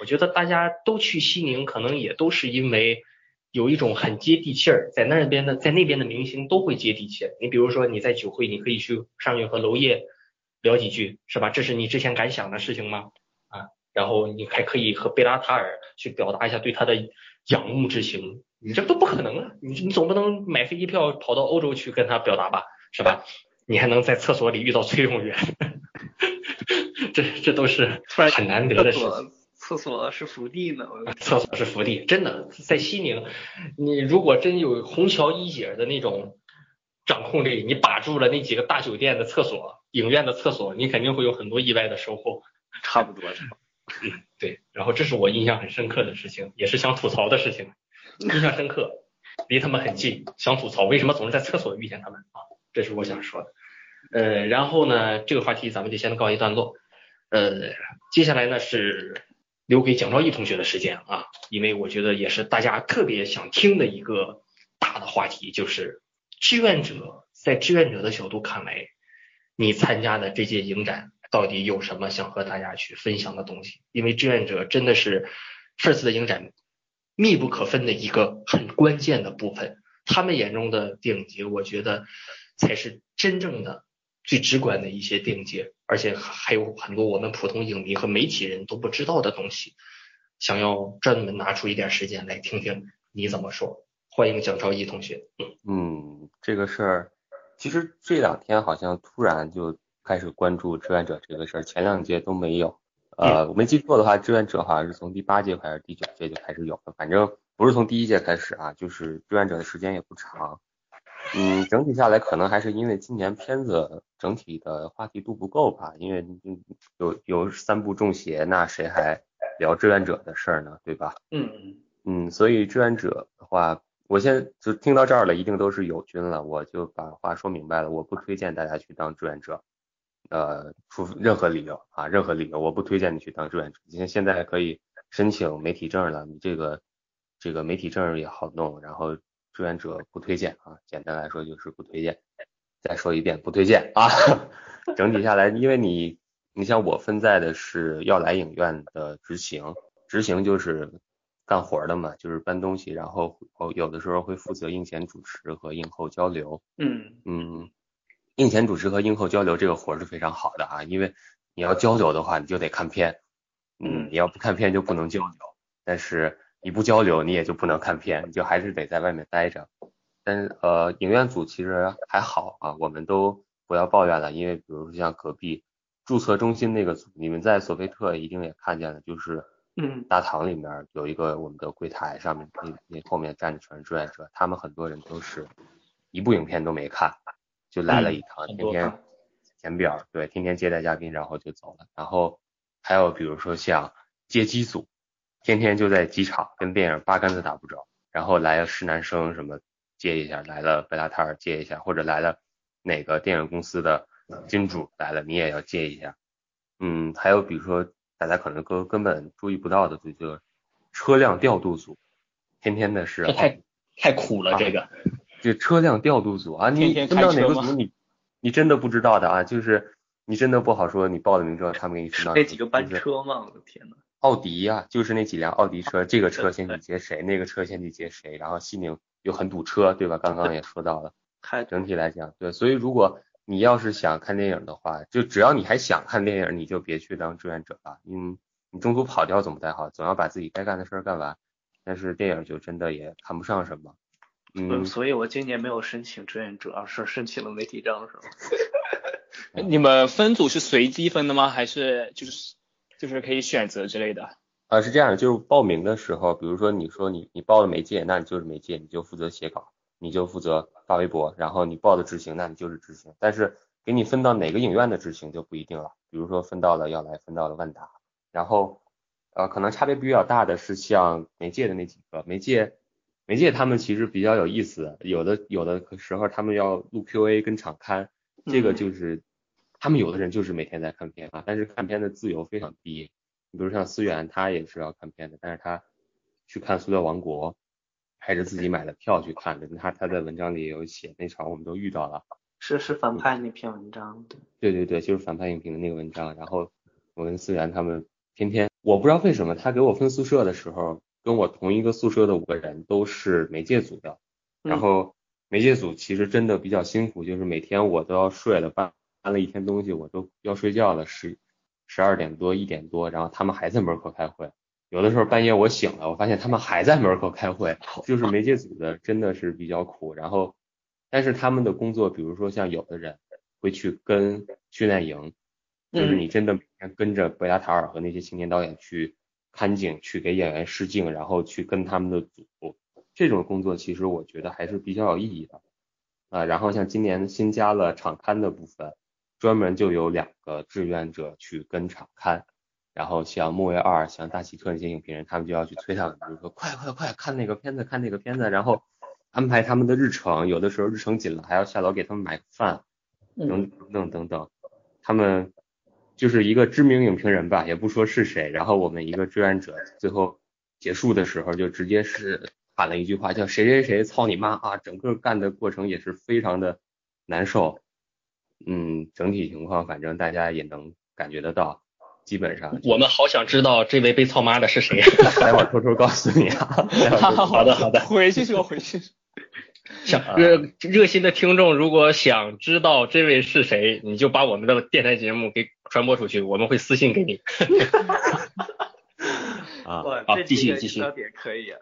Speaker 1: 我觉得大家都去西宁，可能也都是因为有一种很接地气儿，在那边的在那边的明星都会接地气。你比如说你在酒会，你可以去上去和娄烨聊几句，是吧？这是你之前敢想的事情吗？啊，然后你还可以和贝拉塔尔去表达一下对他的仰慕之情，你这都不可能啊！你你总不能买飞机票跑到欧洲去跟他表达吧，是吧？你还能在厕所里遇到崔永元，这这都是很难得的事情。
Speaker 3: 厕所是福地呢，
Speaker 1: 厕所是福地，真的在西宁，你如果真有虹桥一姐的那种掌控力，你把住了那几个大酒店的厕所、影院的厕所，你肯定会有很多意外的收获。
Speaker 3: 差不多是吧？
Speaker 1: 嗯，对。然后这是我印象很深刻的事情，也是想吐槽的事情。印象深刻，离他们很近，想吐槽为什么总是在厕所遇见他们啊？这是我想说的，呃，然后呢，这个话题咱们就先告一段落，呃，接下来呢是留给蒋昭义同学的时间啊，因为我觉得也是大家特别想听的一个大的话题，就是志愿者在志愿者的角度看来，你参加的这届影展到底有什么想和大家去分享的东西？因为志愿者真的是这次的影展密不可分的一个很关键的部分，他们眼中的顶级，我觉得。才是真正的最直观的一些定界，而且还有很多我们普通影迷和媒体人都不知道的东西，想要专门拿出一点时间来听听你怎么说。欢迎蒋超一同学。
Speaker 4: 嗯，这个事儿其实这两天好像突然就开始关注志愿者这个事儿，前两届都没有。呃，我没记错的话，志愿者好像是从第八届还是第九届就开始有了，反正不是从第一届开始啊，就是志愿者的时间也不长。嗯，整体下来可能还是因为今年片子整体的话题度不够吧，因为有有三部中邪，那谁还聊志愿者的事儿呢，对吧？
Speaker 3: 嗯
Speaker 4: 嗯所以志愿者的话，我现在就听到这儿了，一定都是友军了，我就把话说明白了，我不推荐大家去当志愿者，呃，出任何理由啊，任何理由，我不推荐你去当志愿者。你现现在可以申请媒体证了，你这个。这个媒体证也好弄，然后志愿者不推荐啊，简单来说就是不推荐。再说一遍，不推荐啊。整体下来，因为你你像我分在的是要来影院的执行，执行就是干活的嘛，就是搬东西，然后有的时候会负责映前主持和映后交流。
Speaker 3: 嗯
Speaker 4: 嗯，映前主持和映后交流这个活是非常好的啊，因为你要交流的话，你就得看片，嗯，你要不看片就不能交流，但是你不交流你也就不能看片，你就还是得在外面待着。但是呃，影院组其实还好啊，我们都不要抱怨了，因为比如说像隔壁注册中心那个组，你们在索菲特一定也看见了，就是
Speaker 3: 嗯，
Speaker 4: 大堂里面有一个我们的柜台，上面那那后面站着全是志愿者，他们很多人都是一部影片都没看，就来了一趟，天天填表，对，天天接待嘉宾，然后就走了。然后还有比如说像接机组，天天就在机场跟电影八竿子打不着，然后来了施南生什么。接一下来了，贝拉塔尔接一下，或者来了哪个电影公司的金主来了，你也要接一下。嗯，还有比如说大家可能根根本注意不到的，就就车辆调度组，天天的是
Speaker 1: 太太苦了这个。
Speaker 4: 这车辆调度组啊，你分到哪个组你你真的不知道的啊，就是你真的不好说，你报了名之后他们给你分到
Speaker 3: 那几个班车吗？我的天呐。
Speaker 4: 奥迪呀，就是那几辆奥迪车，这个车先去接谁，那个车先去接谁，然后西宁。又很堵车，对吧？刚刚也说到了。整体来讲，对，所以如果你要是想看电影的话，就只要你还想看电影，你就别去当志愿者了。嗯，你中途跑掉怎么太好，总要把自己该干的事儿干完。但是电影就真的也谈不上什么。嗯，
Speaker 3: 所以我今年没有申请志愿者，而是申请了媒体证，是吗？
Speaker 2: 你们分组是随机分的吗？还是就是就是可以选择之类的？
Speaker 4: 啊，是这样，就是报名的时候，比如说你说你你报了媒介，那你就是媒介，你就负责写稿，你就负责发微博，然后你报的执行，那你就是执行。但是给你分到哪个影院的执行就不一定了，比如说分到了要来，分到了万达，然后呃可能差别比较大的是像媒介的那几个媒介，媒介他们其实比较有意思，有的有的时候他们要录 QA 跟场刊，这个就是他们有的人就是每天在看片啊，但是看片的自由非常低。你比如像思源，他也是要看片的，但是他去看《塑料王国》，还是自己买的票去看的。他他在文章里也有写，那场我们都遇到了。
Speaker 3: 是是反派那篇文章，
Speaker 4: 对。对对对，就是反派影评的那个文章。然后我跟思源他们天天，我不知道为什么他给我分宿舍的时候，跟我同一个宿舍的五个人都是媒介组的。然后媒介组其实真的比较辛苦，就是每天我都要睡了，搬搬了一天东西，我都要睡觉了，十。十二点多一点多，然后他们还在门口开会。有的时候半夜我醒了，我发现他们还在门口开会。就是媒介组的真的是比较苦。然后，但是他们的工作，比如说像有的人会去跟训练营，就是你真的每天跟着贝拉塔尔和那些青年导演去看景，去给演员试镜，然后去跟他们的组，这种工作其实我觉得还是比较有意义的。啊，然后像今年新加了场刊的部分。专门就有两个志愿者去跟场看，然后像木卫二、像大奇特那些影评人，他们就要去催他们，比如说快快快看那个片子，看那个片子，然后安排他们的日程，有的时候日程紧了，还要下楼给他们买饭，等等等等。他们就是一个知名影评人吧，也不说是谁，然后我们一个志愿者最后结束的时候就直接是喊了一句话，叫谁谁谁操你妈啊！整个干的过程也是非常的难受。嗯，整体情况反正大家也能感觉得到，基本上。
Speaker 1: 我们好想知道这位被操妈的是谁，
Speaker 4: 待会儿偷偷告诉你啊。
Speaker 1: 好的好的，
Speaker 2: 回去说回去。
Speaker 1: 想热热心的听众，如果想知道这位是谁，你就把我们的电台节目给传播出去，我们会私信给你。
Speaker 4: 啊，
Speaker 1: 好，继续继续。
Speaker 3: 可以啊。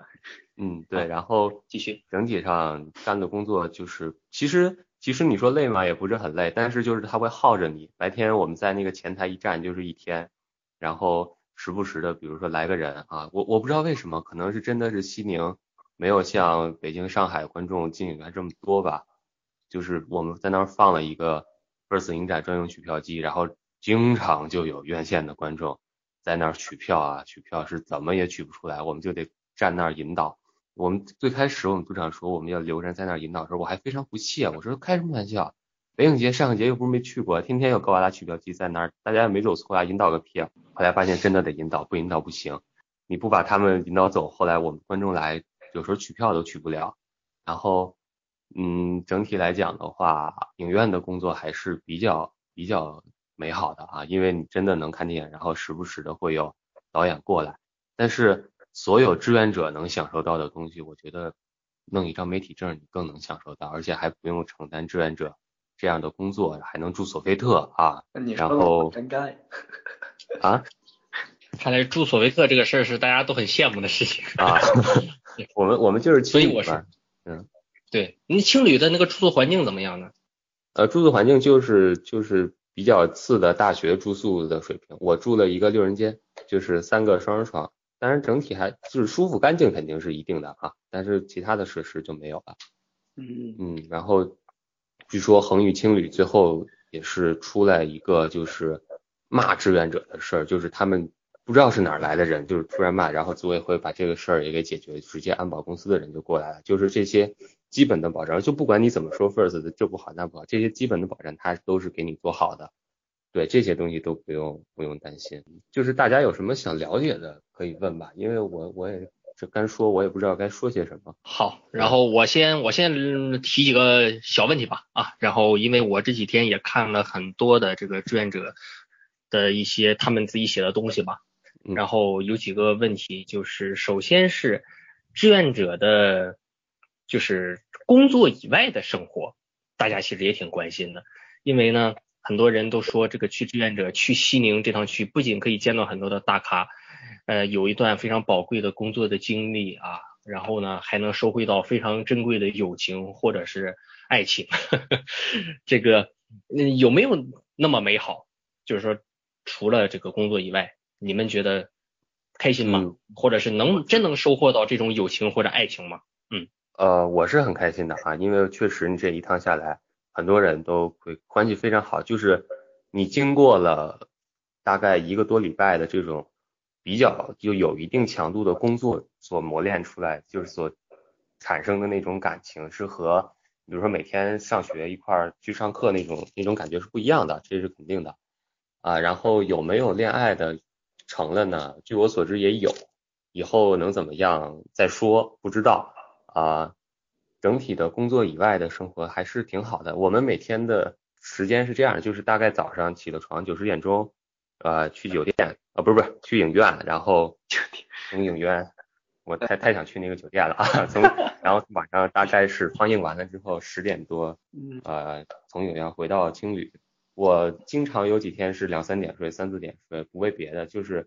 Speaker 4: 嗯，对，然后
Speaker 1: 继续。
Speaker 4: 整体上干的工作就是，其实。其实你说累嘛，也不是很累，但是就是他会耗着你。白天我们在那个前台一站就是一天，然后时不时的，比如说来个人啊，我我不知道为什么，可能是真的是西宁没有像北京、上海观众进影院这么多吧。就是我们在那儿放了一个 First 影展专用取票机，然后经常就有院线的观众在那儿取票啊，取票是怎么也取不出来，我们就得站那儿引导。我们最开始我们组长说我们要留人在那儿引导的时候，我还非常不屑，我说开什么玩笑？北影节、上影节又不是没去过，天天有高瓦拉取票机在那儿，大家也没走错啊，引导个屁！啊！后来发现真的得引导，不引导不行。你不把他们引导走，后来我们观众来有时候取票都取不了。然后，嗯，整体来讲的话，影院的工作还是比较比较美好的啊，因为你真的能看电影，然后时不时的会有导演过来。但是所有志愿者能享受到的东西，我觉得弄一张媒体证你更能享受到，而且还不用承担志愿者这样的工作，还能住索菲特啊。然后啊。
Speaker 1: 看来住索菲特这个事儿是大家都很羡慕的事情
Speaker 4: 啊。我们我们就是
Speaker 1: 所以我是嗯，对，你青旅的那个住宿环境怎么样呢？
Speaker 4: 呃，住宿环境就是就是比较次的大学住宿的水平。我住了一个六人间，就是三个双人床。当然，整体还就是舒服干净肯定是一定的啊，但是其他的设施就没有了。
Speaker 3: 嗯
Speaker 4: 嗯，然后据说恒宇青旅最后也是出来一个就是骂志愿者的事儿，就是他们不知道是哪儿来的人，就是突然骂，然后组委会把这个事儿也给解决，直接安保公司的人就过来了，就是这些基本的保障，就不管你怎么说 first 的这不好那不好，这些基本的保障他都是给你做好的。对这些东西都不用不用担心，就是大家有什么想了解的可以问吧，因为我我也这干说，我也不知道该说些什么。
Speaker 1: 好，然后我先我先提几个小问题吧啊，然后因为我这几天也看了很多的这个志愿者的一些他们自己写的东西吧，然后有几个问题，就是首先是志愿者的，就是工作以外的生活，大家其实也挺关心的，因为呢。很多人都说，这个去志愿者去西宁这趟去，不仅可以见到很多的大咖，呃，有一段非常宝贵的工作的经历啊，然后呢，还能收获到非常珍贵的友情或者是爱情。呵 呵这个有没有那么美好？就是说，除了这个工作以外，你们觉得开心吗？或者是能真能收获到这种友情或者爱情吗？
Speaker 4: 嗯，呃，我是很开心的啊，因为确实你这一趟下来。很多人都会关系非常好，就是你经过了大概一个多礼拜的这种比较就有一定强度的工作所磨练出来，就是所产生的那种感情，是和比如说每天上学一块儿去上课那种那种感觉是不一样的，这是肯定的啊。然后有没有恋爱的成了呢？据我所知也有，以后能怎么样再说，不知道啊。整体的工作以外的生活还是挺好的。我们每天的时间是这样，就是大概早上起了床九十点钟，呃，去酒店啊，不是不是去影院，然后从影院，我太太想去那个酒店了啊，从 然后晚上大概是放映完了之后十点多，呃，从影院回到青旅。我经常有几天是两三点睡，三四点睡，不为别的，就是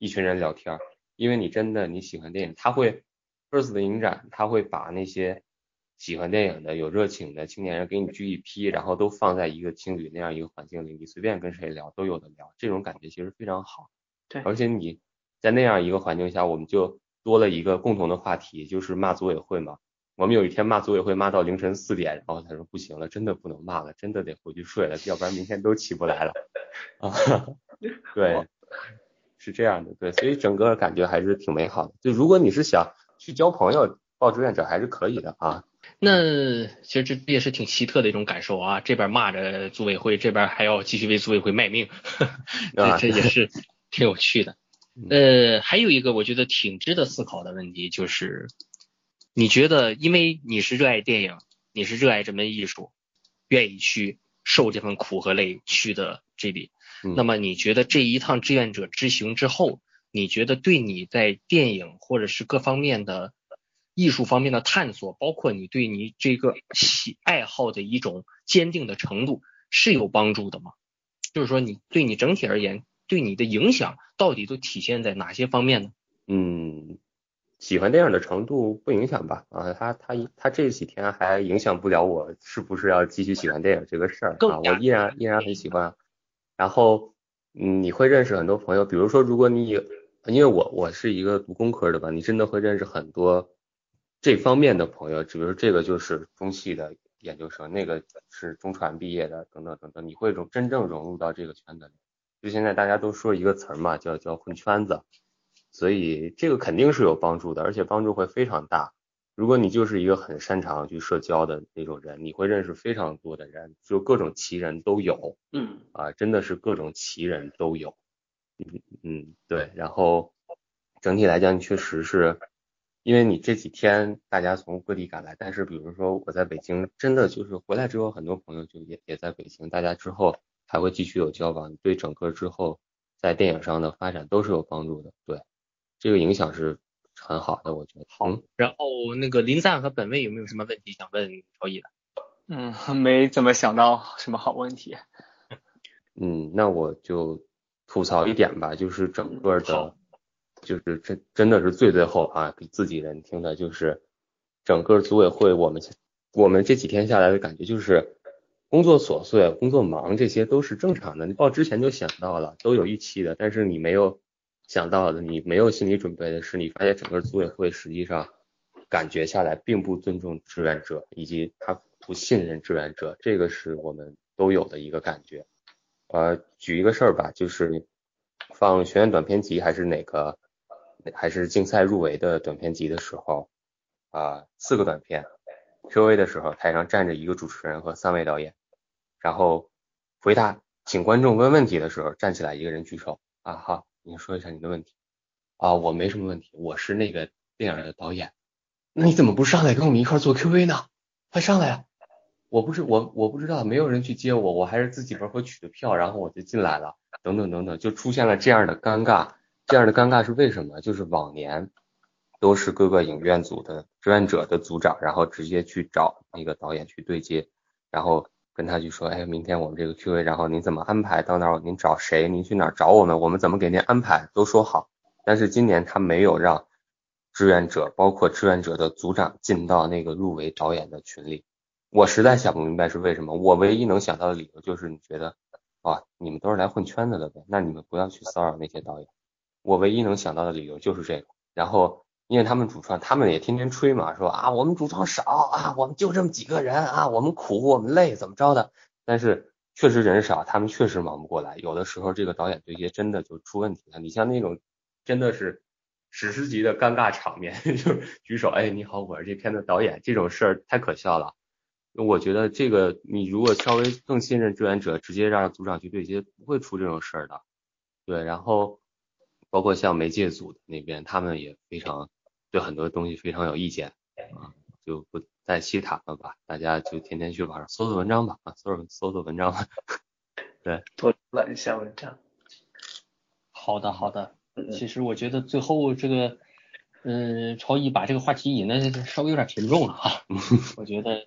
Speaker 4: 一群人聊天。因为你真的你喜欢电影，他会 first 的影展，他会把那些。喜欢电影的、有热情的青年人给你聚一批，然后都放在一个青旅那样一个环境里，你随便跟谁聊都有的聊，这种感觉其实非常好。
Speaker 3: 对，
Speaker 4: 而且你在那样一个环境下，我们就多了一个共同的话题，就是骂组委会嘛。我们有一天骂组委会骂到凌晨四点，然后他说不行了，真的不能骂了，真的得回去睡了，要不然明天都起不来了。啊，对，是这样的，对，所以整个感觉还是挺美好的。就如果你是想去交朋友，报志愿者还是可以的啊。
Speaker 1: 那其实这也是挺奇特的一种感受啊，这边骂着组委会，这边还要继续为组委会卖命，这这也是挺有趣的。呃，还有一个我觉得挺值得思考的问题就是，你觉得因为你是热爱电影，你是热爱这门艺术，愿意去受这份苦和累去的这里，那么你觉得这一趟志愿者之行之后，你觉得对你在电影或者是各方面的？艺术方面的探索，包括你对你这个喜爱好的一种坚定的程度，是有帮助的吗？就是说，你对你整体而言，对你的影响到底都体现在哪些方面呢？
Speaker 4: 嗯，喜欢电影的程度不影响吧？啊，他他他这几天还影响不了我是不是要继续喜欢电影这个事儿啊，我依然依然很喜欢。然后，嗯，你会认识很多朋友，比如说，如果你因为我我是一个读工科的吧，你真的会认识很多。这方面的朋友，比如这个就是中戏的研究生，那个是中传毕业的，等等等等，你会融真正融入到这个圈子里。就现在大家都说一个词儿嘛，叫叫混圈子，所以这个肯定是有帮助的，而且帮助会非常大。如果你就是一个很擅长去社交的那种人，你会认识非常多的人，就各种奇人都有。
Speaker 3: 嗯，
Speaker 4: 啊，真的是各种奇人都有。嗯嗯，对，然后整体来讲，确实是。因为你这几天大家从各地赶来，但是比如说我在北京，真的就是回来之后，很多朋友就也也在北京，大家之后还会继续有交往，对整个之后在电影上的发展都是有帮助的。对，这个影响是很好的，我觉得。
Speaker 1: 好，然后那个林赞和本位有没有什么问题想问超毅的？
Speaker 2: 嗯，没怎么想到什么好问题。
Speaker 4: 嗯，那我就吐槽一点吧，就是整个的，就是真真的是最最后啊，给自己人听的，就是整个组委会我们我们这几天下来的感觉就是工作琐碎、工作忙，这些都是正常的。你报之前就想到了，都有预期的，但是你没有想到的，你没有心理准备的是，你发现整个组委会实际上感觉下来并不尊重志愿者，以及他。不信任志愿者，这个是我们都有的一个感觉。呃，举一个事儿吧，就是放学院短片集还是哪个，还是竞赛入围的短片集的时候，啊，四个短片，Q&A 的时候，台上站着一个主持人和三位导演，然后回答请观众问问题的时候，站起来一个人举手，啊好，你说一下你的问题。啊，我没什么问题，我是那个电影的导演。那你怎么不上来跟我们一块做 Q&A 呢？快上来呀！我不是我我不知道，没有人去接我，我还是自己门口取的票，然后我就进来了，等等等等，就出现了这样的尴尬。这样的尴尬是为什么？就是往年都是各个影院组的志愿者的组长，然后直接去找那个导演去对接，然后跟他去说，哎，明天我们这个 Q&A，然后您怎么安排？到那儿您找谁？您去哪儿找我们？我们怎么给您安排？都说好。但是今年他没有让志愿者，包括志愿者的组长进到那个入围导演的群里。我实在想不明白是为什么，我唯一能想到的理由就是你觉得啊，你们都是来混圈子的呗，那你们不要去骚扰那些导演。我唯一能想到的理由就是这个。然后因为他们主创，他们也天天吹嘛，说啊我们主创少啊，我们就这么几个人啊，我们苦我们累怎么着的。但是确实人少，他们确实忙不过来，有的时候这个导演对接真的就出问题了。你像那种真的是史诗级的尴尬场面，就举手哎你好，我是这片的导演，这种事儿太可笑了。我觉得这个，你如果稍微更信任志愿者，直接让组长去对接，不会出这种事儿的。对，然后包括像媒介组的那边，他们也非常对很多东西非常有意见啊，就不再细谈了吧，大家就天天去网上搜搜文章吧，啊，搜搜搜文章吧。对，
Speaker 3: 多览一下文章。
Speaker 1: 好的，好的。其实我觉得最后这个，嗯，超一把这个话题引的稍微有点沉重了哈，我觉得。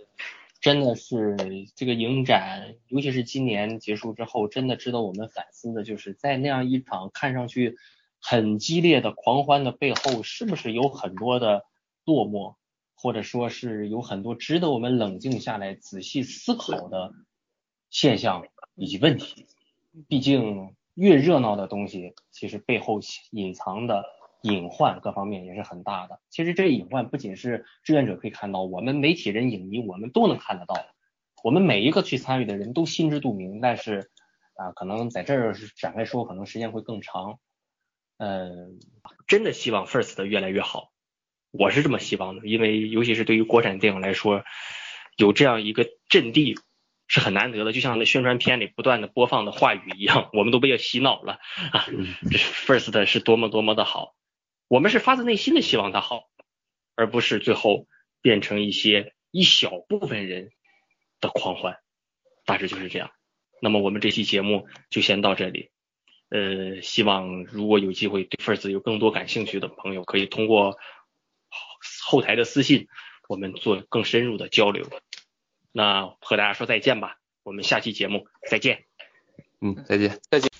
Speaker 1: 真的是这个影展，尤其是今年结束之后，真的值得我们反思的，就是在那样一场看上去很激烈的狂欢的背后，是不是有很多的落寞，或者说是有很多值得我们冷静下来仔细思考的现象以及问题？毕竟越热闹的东西，其实背后隐藏的。隐患各方面也是很大的。其实这个隐患不仅是志愿者可以看到，我们媒体人、影迷我们都能看得到。我们每一个去参与的人都心知肚明。但是啊，可能在这儿展开说，可能时间会更长。嗯，真的希望 First 越来越好，我是这么希望的。因为尤其是对于国产电影来说，有这样一个阵地是很难得的。就像那宣传片里不断的播放的话语一样，我们都被洗脑了啊。First 是多么多么的好。我们是发自内心的希望它好，而不是最后变成一些一小部分人的狂欢，大致就是这样。那么我们这期节目就先到这里。呃，希望如果有机会对 First 有更多感兴趣的朋友，可以通过后台的私信，我们做更深入的交流。那和大家说再见吧，我们下期节目再见。
Speaker 4: 嗯，再见，
Speaker 2: 再见。